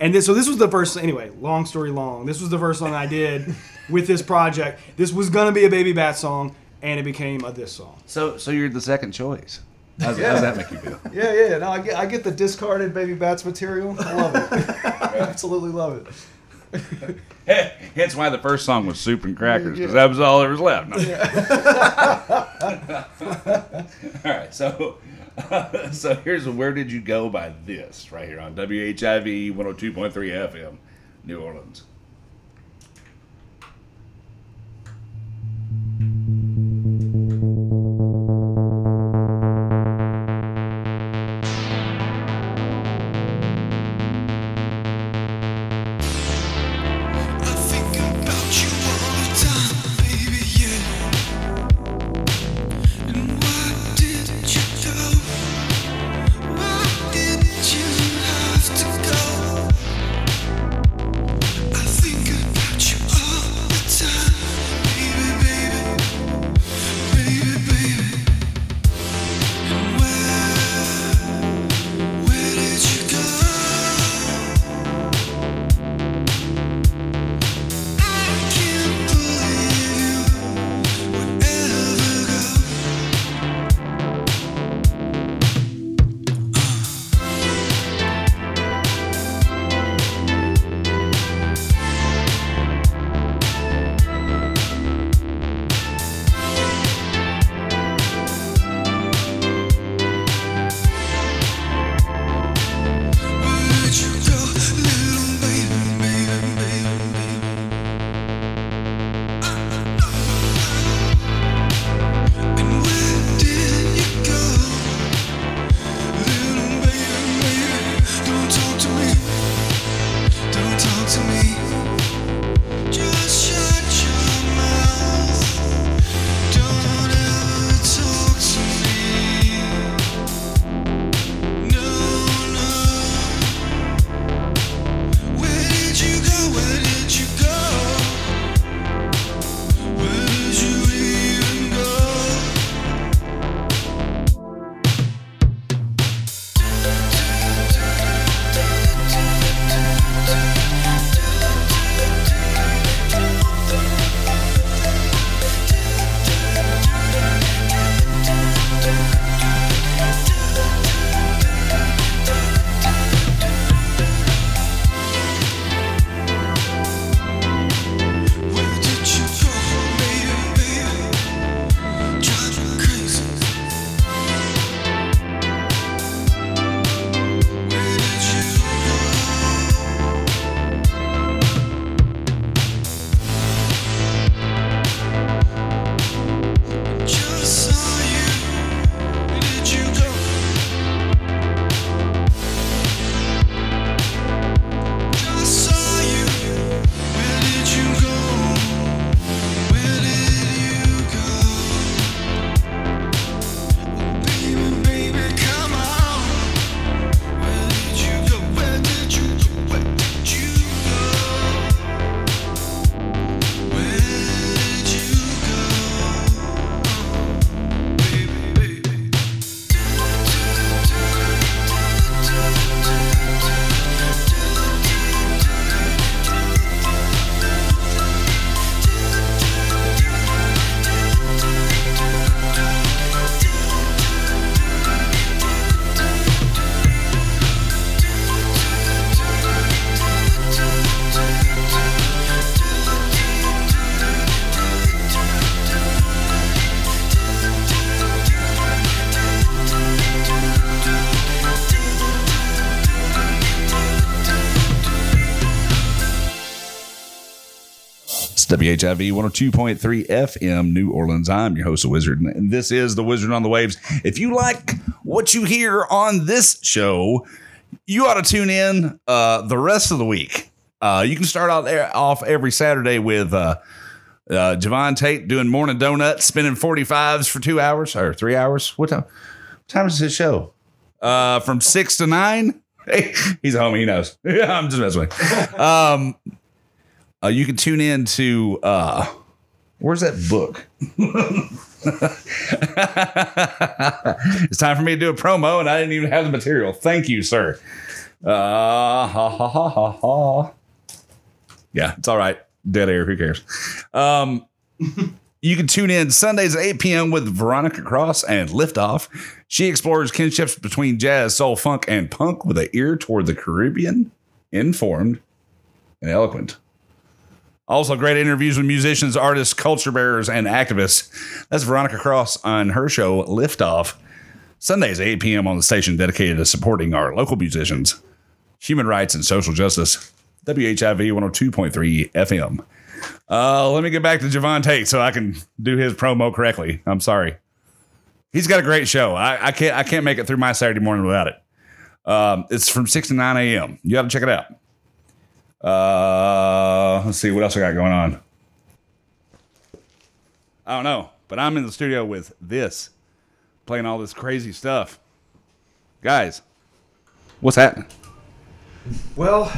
Speaker 10: And this, so this was the first. Anyway, long story long. This was the first song I did with this project. This was gonna be a Baby Bat song, and it became a this song.
Speaker 2: So so you're the second choice. How's, how's that make you feel? (laughs)
Speaker 11: Yeah, yeah. No, I get, I get the discarded baby bats material. I love it. I (laughs) absolutely love it.
Speaker 2: Hence why the first song was Soup and Crackers, because that was all there was left. No. (laughs) all right, so so here's Where Did You Go by this right here on WHIV 102.3 FM, New Orleans. WHIV 102.3 FM, New Orleans. I'm your host, The Wizard, and this is The Wizard on the Waves. If you like what you hear on this show, you ought to tune in uh, the rest of the week. Uh, you can start out there off every Saturday with uh, uh, Javon Tate doing morning donuts, spinning 45s for two hours or three hours. What time? What time is his show? Uh, from six to nine. (laughs) Hey, he's a homie. He knows. (laughs) I'm just messing with. Um, uh, you can tune in to uh, where's that book? (laughs) it's time for me to do a promo, and I didn't even have the material. Thank you, sir. Uh, ha ha ha ha ha. Yeah, it's all right. Dead air. Who cares? Um, (laughs) you can tune in Sundays at 8 p.m. with Veronica Cross and Liftoff. She explores kinships between jazz, soul, funk, and punk with an ear toward the Caribbean, informed, and eloquent. Also, great interviews with musicians, artists, culture bearers, and activists. That's Veronica Cross on her show Liftoff. Sundays at 8 p.m. on the station dedicated to supporting our local musicians, human rights, and social justice. WHIV 102.3 FM. Uh, let me get back to Javon Tate so I can do his promo correctly. I'm sorry. He's got a great show. I, I can't I can't make it through my Saturday morning without it. Um, it's from 6 to 9 a.m. You got to check it out. Uh, let's see what else I got going on. I don't know, but I'm in the studio with this, playing all this crazy stuff. Guys, what's happening?
Speaker 10: Well,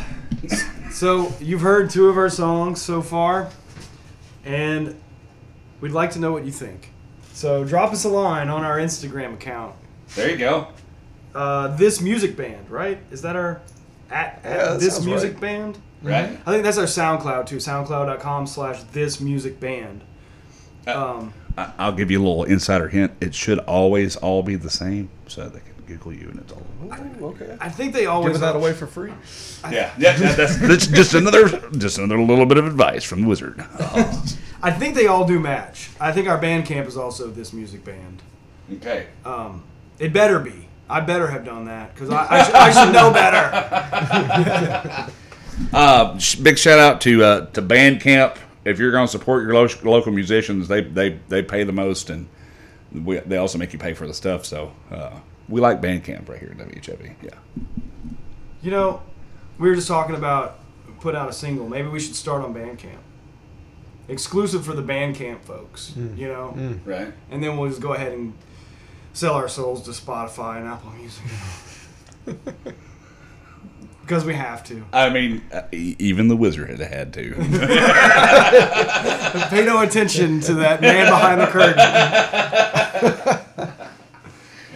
Speaker 10: so you've heard two of our songs so far, and we'd like to know what you think. So drop us a line on our Instagram account.
Speaker 2: There you go.
Speaker 10: Uh, this music band, right? Is that our at, at
Speaker 11: Yeah, that
Speaker 10: this music
Speaker 11: right.
Speaker 10: band?
Speaker 2: Right.
Speaker 10: I think that's our SoundCloud too. SoundCloud.com slash this music band. Um,
Speaker 2: I- I'll give you a little insider hint. It should always all be the same, so they can Google you and it's all.
Speaker 11: okay.
Speaker 10: I think they always
Speaker 11: Giving that away for free.
Speaker 2: Yeah, yeah, yeah, that's, (laughs) that's just another just another little bit of advice from the wizard. (laughs)
Speaker 10: I think they all do match. I think our Bandcamp is also this music band.
Speaker 2: Okay.
Speaker 10: Um, it better be. I better have done that because I, I, (laughs) sh- I should know better.
Speaker 2: Uh, sh- big shout out to uh, to Bandcamp. If you're going to support your lo- local musicians, they they they pay the most, and we, they also make you pay for the stuff. So uh, we like Bandcamp right here at WHIV. Yeah.
Speaker 10: You know, we were just talking about put out a single. Maybe we should start on Bandcamp. Exclusive for the Bandcamp folks,
Speaker 11: Mm.
Speaker 10: you know?
Speaker 11: Mm.
Speaker 2: Right.
Speaker 10: And then we'll just go ahead and sell our souls to Spotify and Apple Music. (laughs) (laughs) because we have to.
Speaker 2: I mean, uh, even the wizard had had to. (laughs)
Speaker 10: Pay no attention to that man behind the curtain.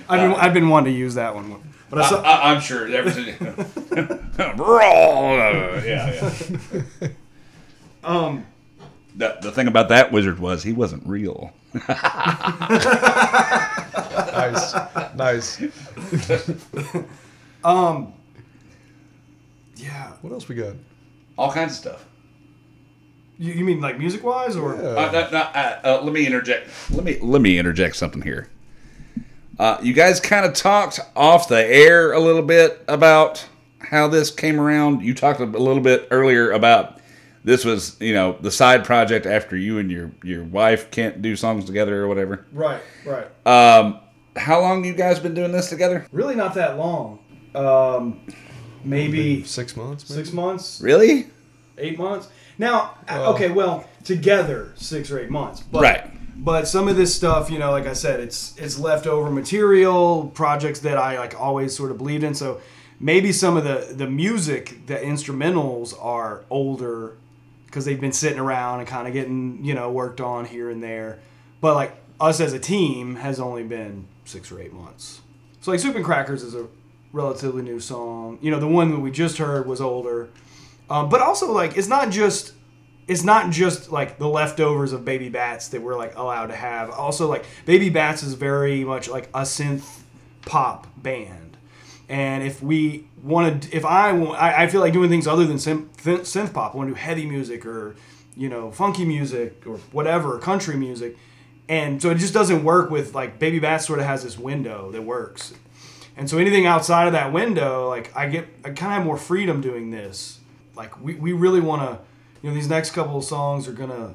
Speaker 10: I've been, I've been wanting to use that one. But I saw,
Speaker 2: I, am sure everything. (laughs) yeah, yeah.
Speaker 10: Um,
Speaker 2: the, the thing about that wizard was he wasn't real. (laughs)
Speaker 11: nice, nice.
Speaker 10: um, yeah.
Speaker 11: What else we got?
Speaker 2: All kinds of stuff.
Speaker 10: You, you mean like music wise or?
Speaker 2: Uh, no, no, uh, uh, let me interject. Let me let me interject something here. Uh, you guys kind of talked off the air a little bit about how this came around. You talked a little bit earlier about this was, you know, the side project after you and your your wife can't do songs together or whatever.
Speaker 10: Right, right.
Speaker 2: Um, how long you guys been doing this together?
Speaker 10: Really not that long. Um, maybe
Speaker 11: six months.
Speaker 10: Six months.
Speaker 2: Really?
Speaker 10: Eight months. Now, uh,
Speaker 11: Well-
Speaker 10: okay, well, together six or eight months. But,
Speaker 2: Right.
Speaker 10: But some of this stuff, you know, like I said, it's it's leftover material, projects that I like always sort of believed in. So maybe some of the the music, the instrumentals are older because they've been sitting around and kind of getting you know worked on here and there. But like us as a team has only been six or eight months. So like Soup and Crackers is a relatively new song. You know, the one that we just heard was older. Um, but also like it's not just it's not just like the leftovers of Baby Bats that we're like allowed to have. Also like Baby Bats is very much like a synth pop band. And if we want to, if I want, I, I feel like doing things other than synth, synth pop. I want to do heavy music or, you know, funky music or whatever, country music. And so it just doesn't work with like Baby Bats sort of has this window that works. And so anything outside of that window, like I get, I kind of have more freedom doing this. Like we, we really want to you know these next couple of songs are gonna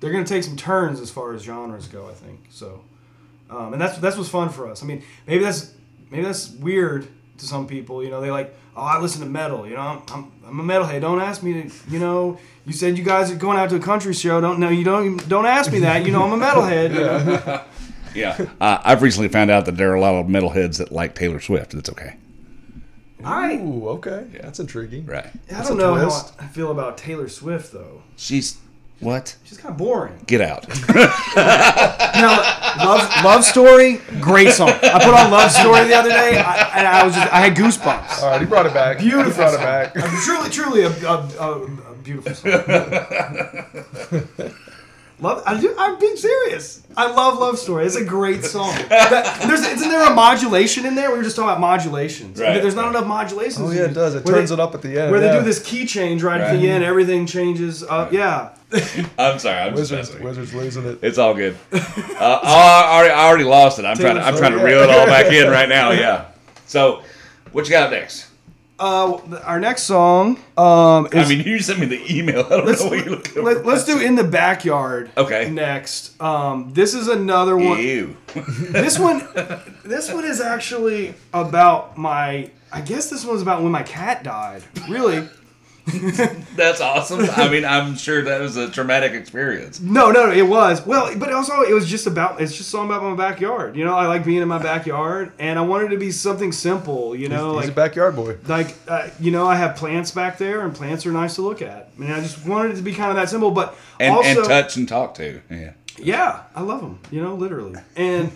Speaker 10: they're gonna take some turns as far as genres go. I think so, um, and that's that's what's fun for us. I mean, maybe that's maybe that's weird to some people. You know, they like, oh, I listen to metal. You know, I'm, I'm, I'm a metalhead. Don't ask me to. You know, you said you guys are going out to a country show. Don't no, you don't don't ask me that. You know, I'm a metalhead. You know? (laughs)
Speaker 2: Yeah. Uh, I've recently found out that there are a lot of metalheads that like Taylor Swift. That's okay.
Speaker 10: I
Speaker 11: Ooh, okay. That's intriguing.
Speaker 2: Right.
Speaker 10: I don't
Speaker 11: a
Speaker 10: know how. I feel about Taylor Swift though.
Speaker 2: She's what?
Speaker 10: She's kind of boring.
Speaker 2: Get out. (laughs)
Speaker 10: No, love love story, great song. I put on love story the other day, I, and I was just I had goosebumps.
Speaker 11: All right, he brought it back.
Speaker 10: Beautiful.
Speaker 11: He brought it
Speaker 10: song.
Speaker 11: back.
Speaker 10: Truly, truly a, a, a, a beautiful song. (laughs) love, I do, I'm being serious. I love Love Story. It's a great (laughs) song. That- there's, isn't there a modulation in there? We were just talking about modulations.
Speaker 11: Right,
Speaker 10: There's not enough modulations.
Speaker 11: Oh, yeah, it does. It turns
Speaker 10: they-
Speaker 11: it up at the end,
Speaker 10: Where
Speaker 11: yeah.
Speaker 10: they do this key change right, at the end. Everything changes. Uh, yeah. (laughs)
Speaker 2: I'm sorry. I'm just
Speaker 11: Wizards,
Speaker 2: messing.
Speaker 11: Wizards losing it.
Speaker 2: It's all good. (laughs) Uh, oh, I, already, I already lost it. I'm trying. To, I'm trying to reel it all back in right now. Yeah. So, what you got next?
Speaker 10: Uh, our next song. Um, is,
Speaker 2: I mean, you sent me the email. I don't
Speaker 10: let's,
Speaker 2: know what you're looking
Speaker 10: let, us do in the backyard.
Speaker 2: Okay.
Speaker 10: Next, um, this is another one.
Speaker 2: Ew. (laughs)
Speaker 10: this one, this one is actually about my. I guess this one's about when my cat died. Really? (laughs)
Speaker 2: That's awesome. (laughs) I mean, I'm sure that was a traumatic experience.
Speaker 10: No, no, no, it was. Well, but also it was just about. It's just a song about my backyard. You know, I like being in my backyard, and I wanted it to be something simple. You know,
Speaker 11: he's,
Speaker 10: like
Speaker 11: he's a backyard boy.
Speaker 10: like uh, you know, I have plants back there, and plants are nice to look at. I mean, I just wanted it to be kind of that simple, but
Speaker 2: And,
Speaker 10: also
Speaker 2: and touch and talk to. Yeah.
Speaker 10: Yeah, I love them. You know, literally. And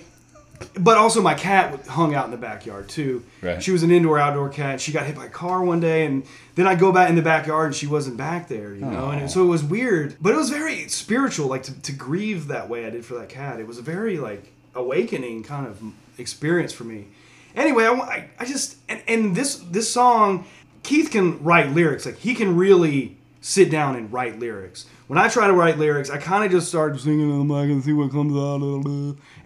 Speaker 10: but also my cat hung out in the backyard too.
Speaker 2: Right.
Speaker 10: She was an indoor outdoor cat. She got hit by a car one day, and then I go back in the backyard and she wasn't back there. You know, and so it was weird, but it was very spiritual. Like to, to grieve that way I did for that cat. It was a very like awakening kind of experience for me. Anyway, I, I, I just and, and this this song, Keith can write lyrics. Like he can really sit down and write lyrics. When I try to write lyrics, I kind of just start singing them like and see what comes out.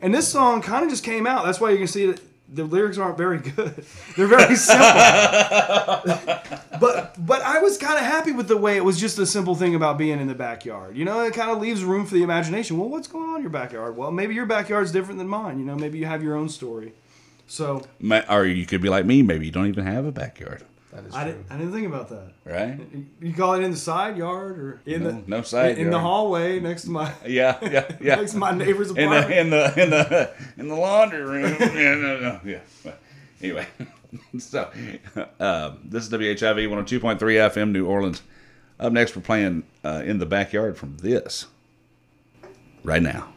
Speaker 10: And this song kind of just came out. That's why you can see that the lyrics aren't very good. (laughs) They're very simple. (laughs) but but I was kind of happy with the way it was just a simple thing about being in the backyard. You know, it kind of leaves room for the imagination. Well, what's going on in your backyard? Well, maybe your backyard's different than mine. You know, maybe you have your own story. So
Speaker 2: Or you could be like me. Maybe you don't even have a backyard.
Speaker 10: I didn't, I didn't think about that.
Speaker 2: Right?
Speaker 10: You call it in the side yard or in
Speaker 2: No-
Speaker 10: the
Speaker 2: no side
Speaker 10: in, in the hallway next to my (laughs)
Speaker 2: Yeah, yeah, yeah. (laughs)
Speaker 10: next to my neighbor's
Speaker 2: in
Speaker 10: apartment.
Speaker 2: the in the in the in the laundry room. (laughs) yeah, no, no, yeah. But anyway, so um, this is WHIV 102.3 FM New Orleans. Up next, we're playing uh, in the backyard from this right now.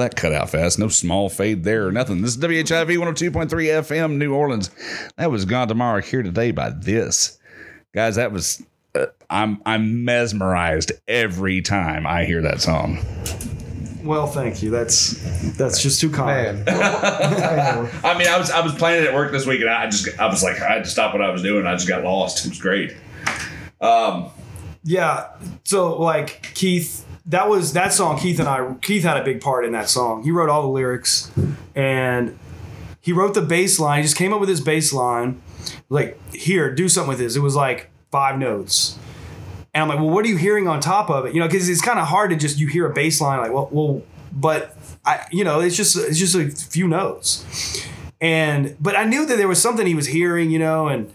Speaker 2: That cut out fast. No small fade there or nothing. This is WHIV 102.3 FM, New Orleans. That was Gone Tomorrow here today by this. Guys, that was. Uh, I'm I'm mesmerized every time I hear that song.
Speaker 10: Well, thank you. That's that's just too kind. (laughs)
Speaker 2: I mean, I was I was playing it at work this week, and I just I was like I had to stop what I was doing. I just got lost. It was great. Um,
Speaker 10: Yeah. So like Keith, that was that song. Keith and I, Keith had a big part in that song. He wrote all the lyrics, and he wrote the bass line. He just came up with his bass line. Like here, do something with this. It was like five notes. And I'm like, well, what are you hearing on top of it? You know, because it's kind of hard to just you hear a bass line like, well, well, but I, you know, it's just it's just a few notes. And but I knew that there was something he was hearing, you know, and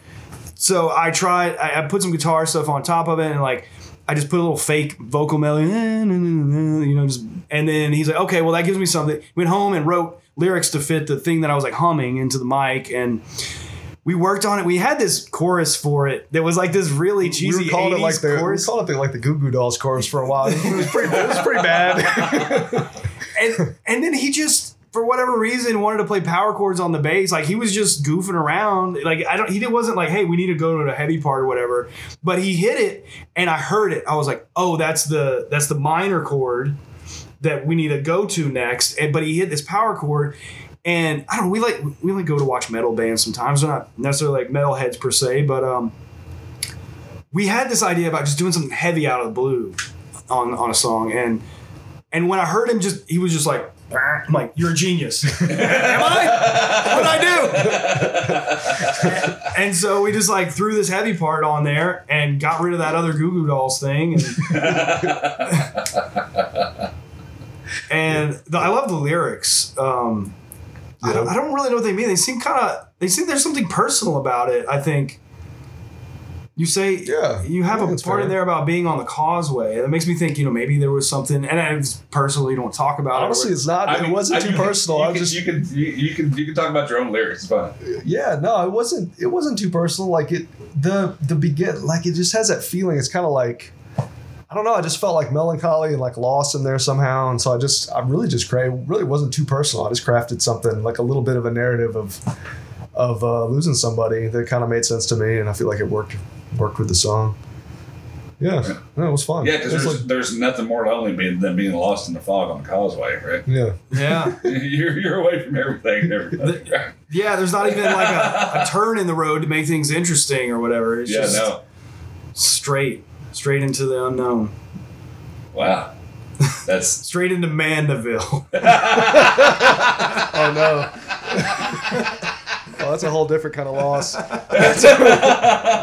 Speaker 10: so I tried. I, I put some guitar stuff on top of it, and like I just put a little fake vocal melody, eh, you know, just and then he's like, okay, well that gives me something. Went home and wrote lyrics to fit the thing that I was like humming into the mic, and we worked on it. We had this chorus for it that was like this really cheesy
Speaker 11: we
Speaker 10: 80s
Speaker 11: it like the
Speaker 10: chorus.
Speaker 11: we called it the, like the Goo Goo Dolls chorus for a while. It was pretty, it was pretty bad. (laughs)
Speaker 10: and and then he just for whatever reason wanted to play power chords on the bass. Like he was just goofing around. Like i don't he wasn't like hey we need to go to the heavy part or whatever. But he hit it and i heard it. I was like oh that's the that's the minor chord that we need to go to next. And but he hit this power chord and i don't know we like we like go to watch metal bands sometimes. We're not necessarily like metal heads per se but um we had this idea about just doing something heavy out of the blue on on a song. And and when I heard him, just he was just like, I'm like, you're a genius. (laughs) Am I? What'd I do? (laughs) and so we just like threw this heavy part on there and got rid of that other Goo Goo Dolls thing. And, (laughs) and the, I love the lyrics. Um, I, don't, I don't really know what they mean. They seem kind of, they seem there's something personal about it. I think. You say yeah, you have a part in there about being on the causeway. That makes me think, you know, maybe there was something, and I personal. You don't talk about
Speaker 11: Honestly,
Speaker 10: it.
Speaker 11: it's not.
Speaker 2: I
Speaker 11: it
Speaker 2: mean,
Speaker 11: wasn't
Speaker 2: I-
Speaker 11: too
Speaker 2: you can-
Speaker 11: personal.
Speaker 2: You
Speaker 11: I
Speaker 2: can,
Speaker 11: was just
Speaker 2: you can you, you can you can talk about your own lyrics. It's fine.
Speaker 11: yeah no it wasn't it wasn't too personal like it the the begin like it just has that feeling it's kind of like i don't know i just felt like melancholy and like lost in there somehow and so i just i really just created really wasn't too personal i just crafted something like a little bit of a narrative of of uh, losing somebody that kind of made sense to me and i feel like it worked worked with the song yeah no, it was fun
Speaker 2: Yeah, because there's,
Speaker 11: like-
Speaker 2: there's nothing more lonely being, than being lost in the fog on the causeway, right?
Speaker 11: yeah
Speaker 10: Yeah. (laughs)
Speaker 2: you're, you're away from everything. and everybody.
Speaker 10: Yeah, there's not even like a, a (laughs) turn in the road to make things interesting or whatever. It's
Speaker 2: Yeah,
Speaker 10: just
Speaker 2: no.
Speaker 10: straight, straight into the unknown.
Speaker 2: Wow. That's (laughs)
Speaker 10: straight into Mandeville.
Speaker 11: oh no. Oh, that's a whole different kind of loss. (laughs)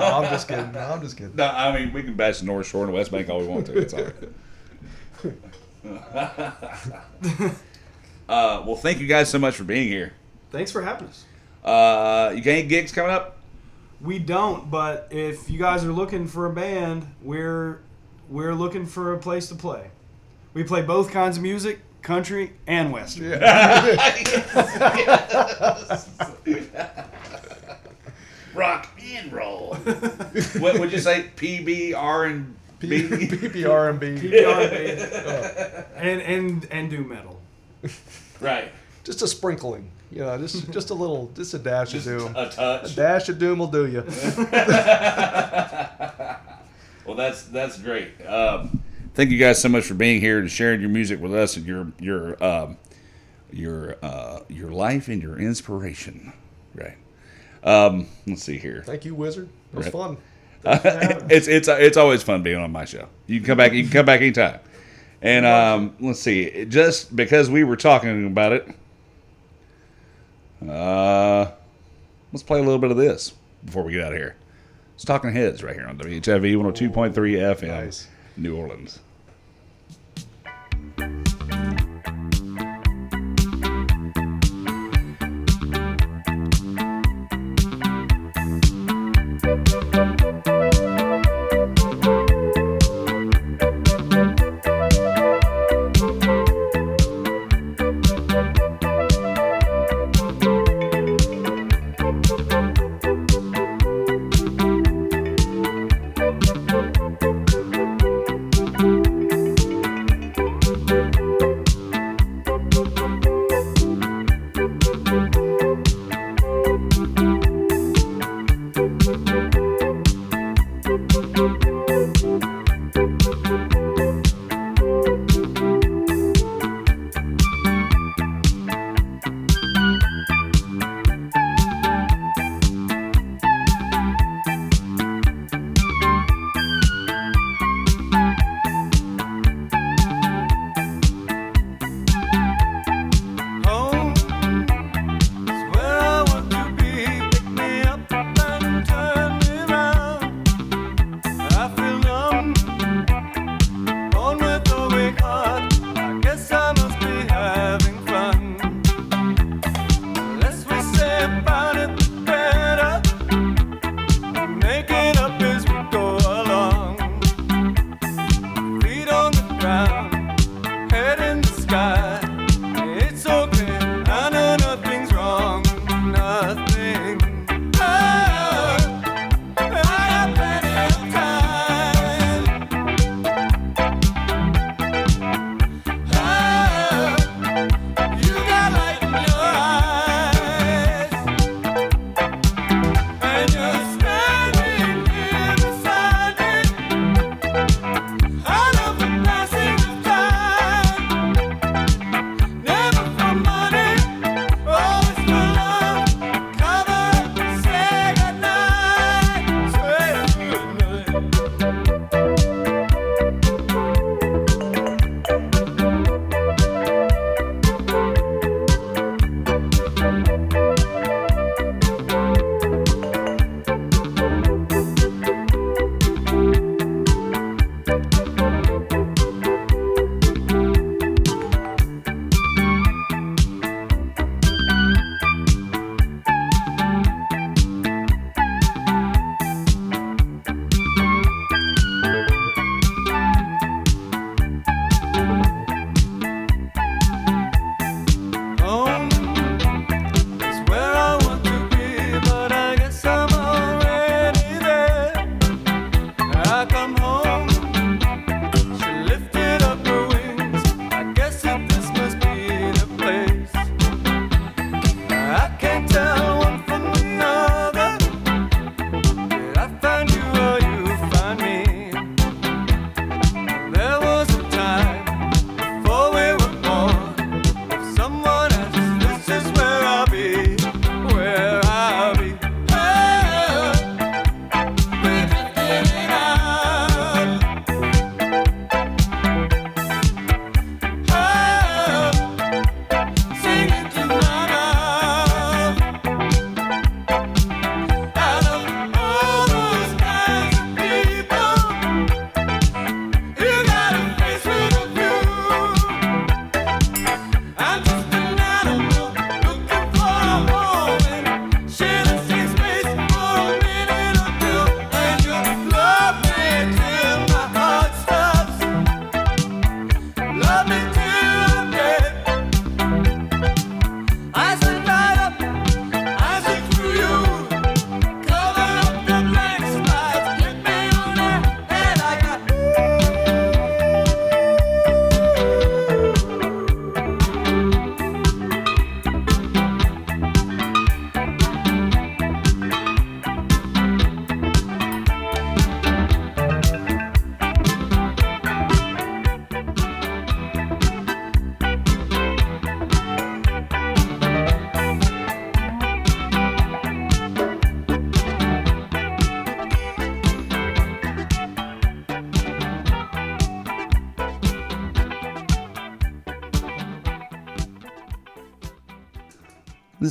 Speaker 11: Oh, I'm just kidding. No, I'm just kidding.
Speaker 2: No, I mean we can bash the North Shore and West Bank all we want to. It's all right. (laughs) uh, well, thank you guys so much for being here.
Speaker 10: Thanks for having us.
Speaker 2: Uh, you got any gigs coming up?
Speaker 10: We don't, but if you guys are looking for a band, we're we're looking for a place to play. We play both kinds of music, country and western. (laughs)
Speaker 2: Rock and roll. what would you say? PBR and B?
Speaker 11: PBR and B.
Speaker 10: PBR (laughs) and and and do metal.
Speaker 2: Right.
Speaker 11: Just a sprinkling. You know, just just a little, just a dash
Speaker 2: Just
Speaker 11: of doom.
Speaker 2: a touch.
Speaker 11: A dash of doom will do you. (laughs)
Speaker 2: Well, that's that's great. Um, thank you guys so much for being here and sharing your music with us and your your um, your uh, your life and your inspiration. Right. Um, let's see here.
Speaker 11: Thank you, Wizard. It was
Speaker 2: Right.
Speaker 11: fun. (laughs)
Speaker 2: it's it's it's always fun being on my show. You can come back. You can come back anytime. And um, let's see. Just because we were talking about it, uh, let's play a little bit of this before we get out of here. It's Talking Heads right here on WHIV 102.3 FM, New Orleans.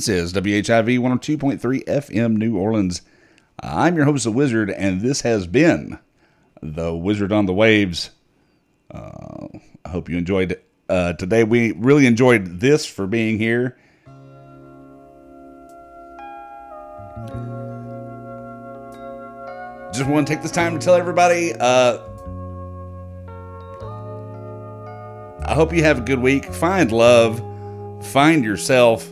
Speaker 2: This is
Speaker 6: WHIV 102.3 FM New Orleans. I'm your host, The Wizard, and this has been The Wizard on the Waves. Uh, I hope you enjoyed uh, today. We really enjoyed this for being here. Just want to take this time to tell everybody uh, I hope you have a good week. Find love, find yourself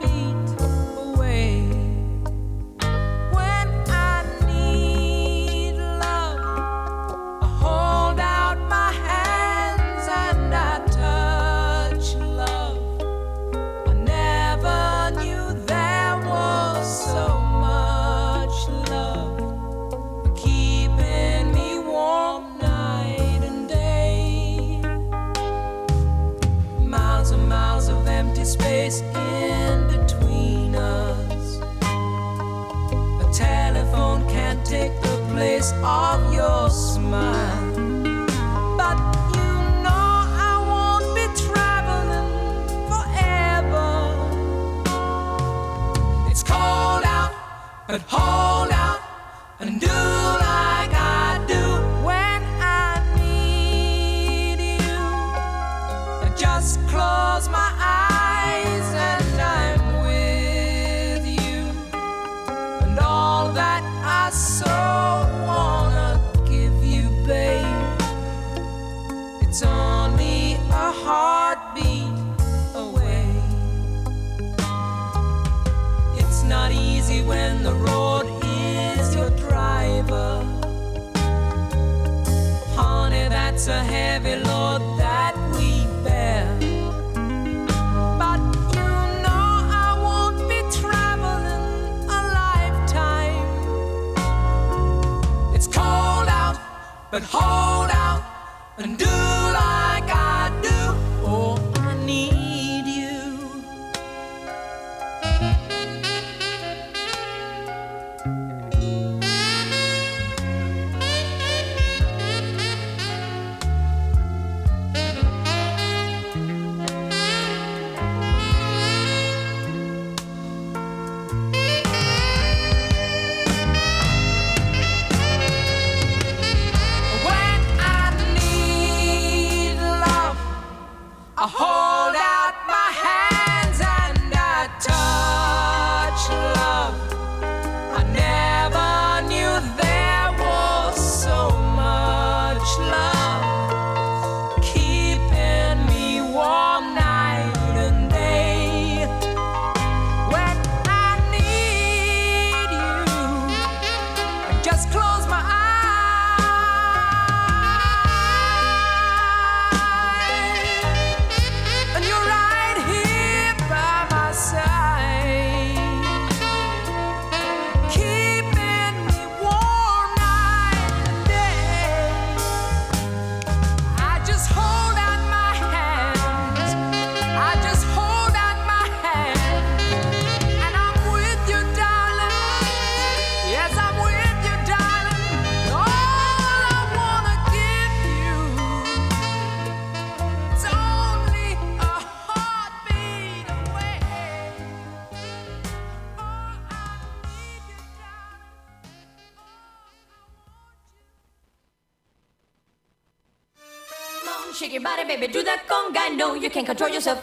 Speaker 13: hold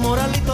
Speaker 5: moralito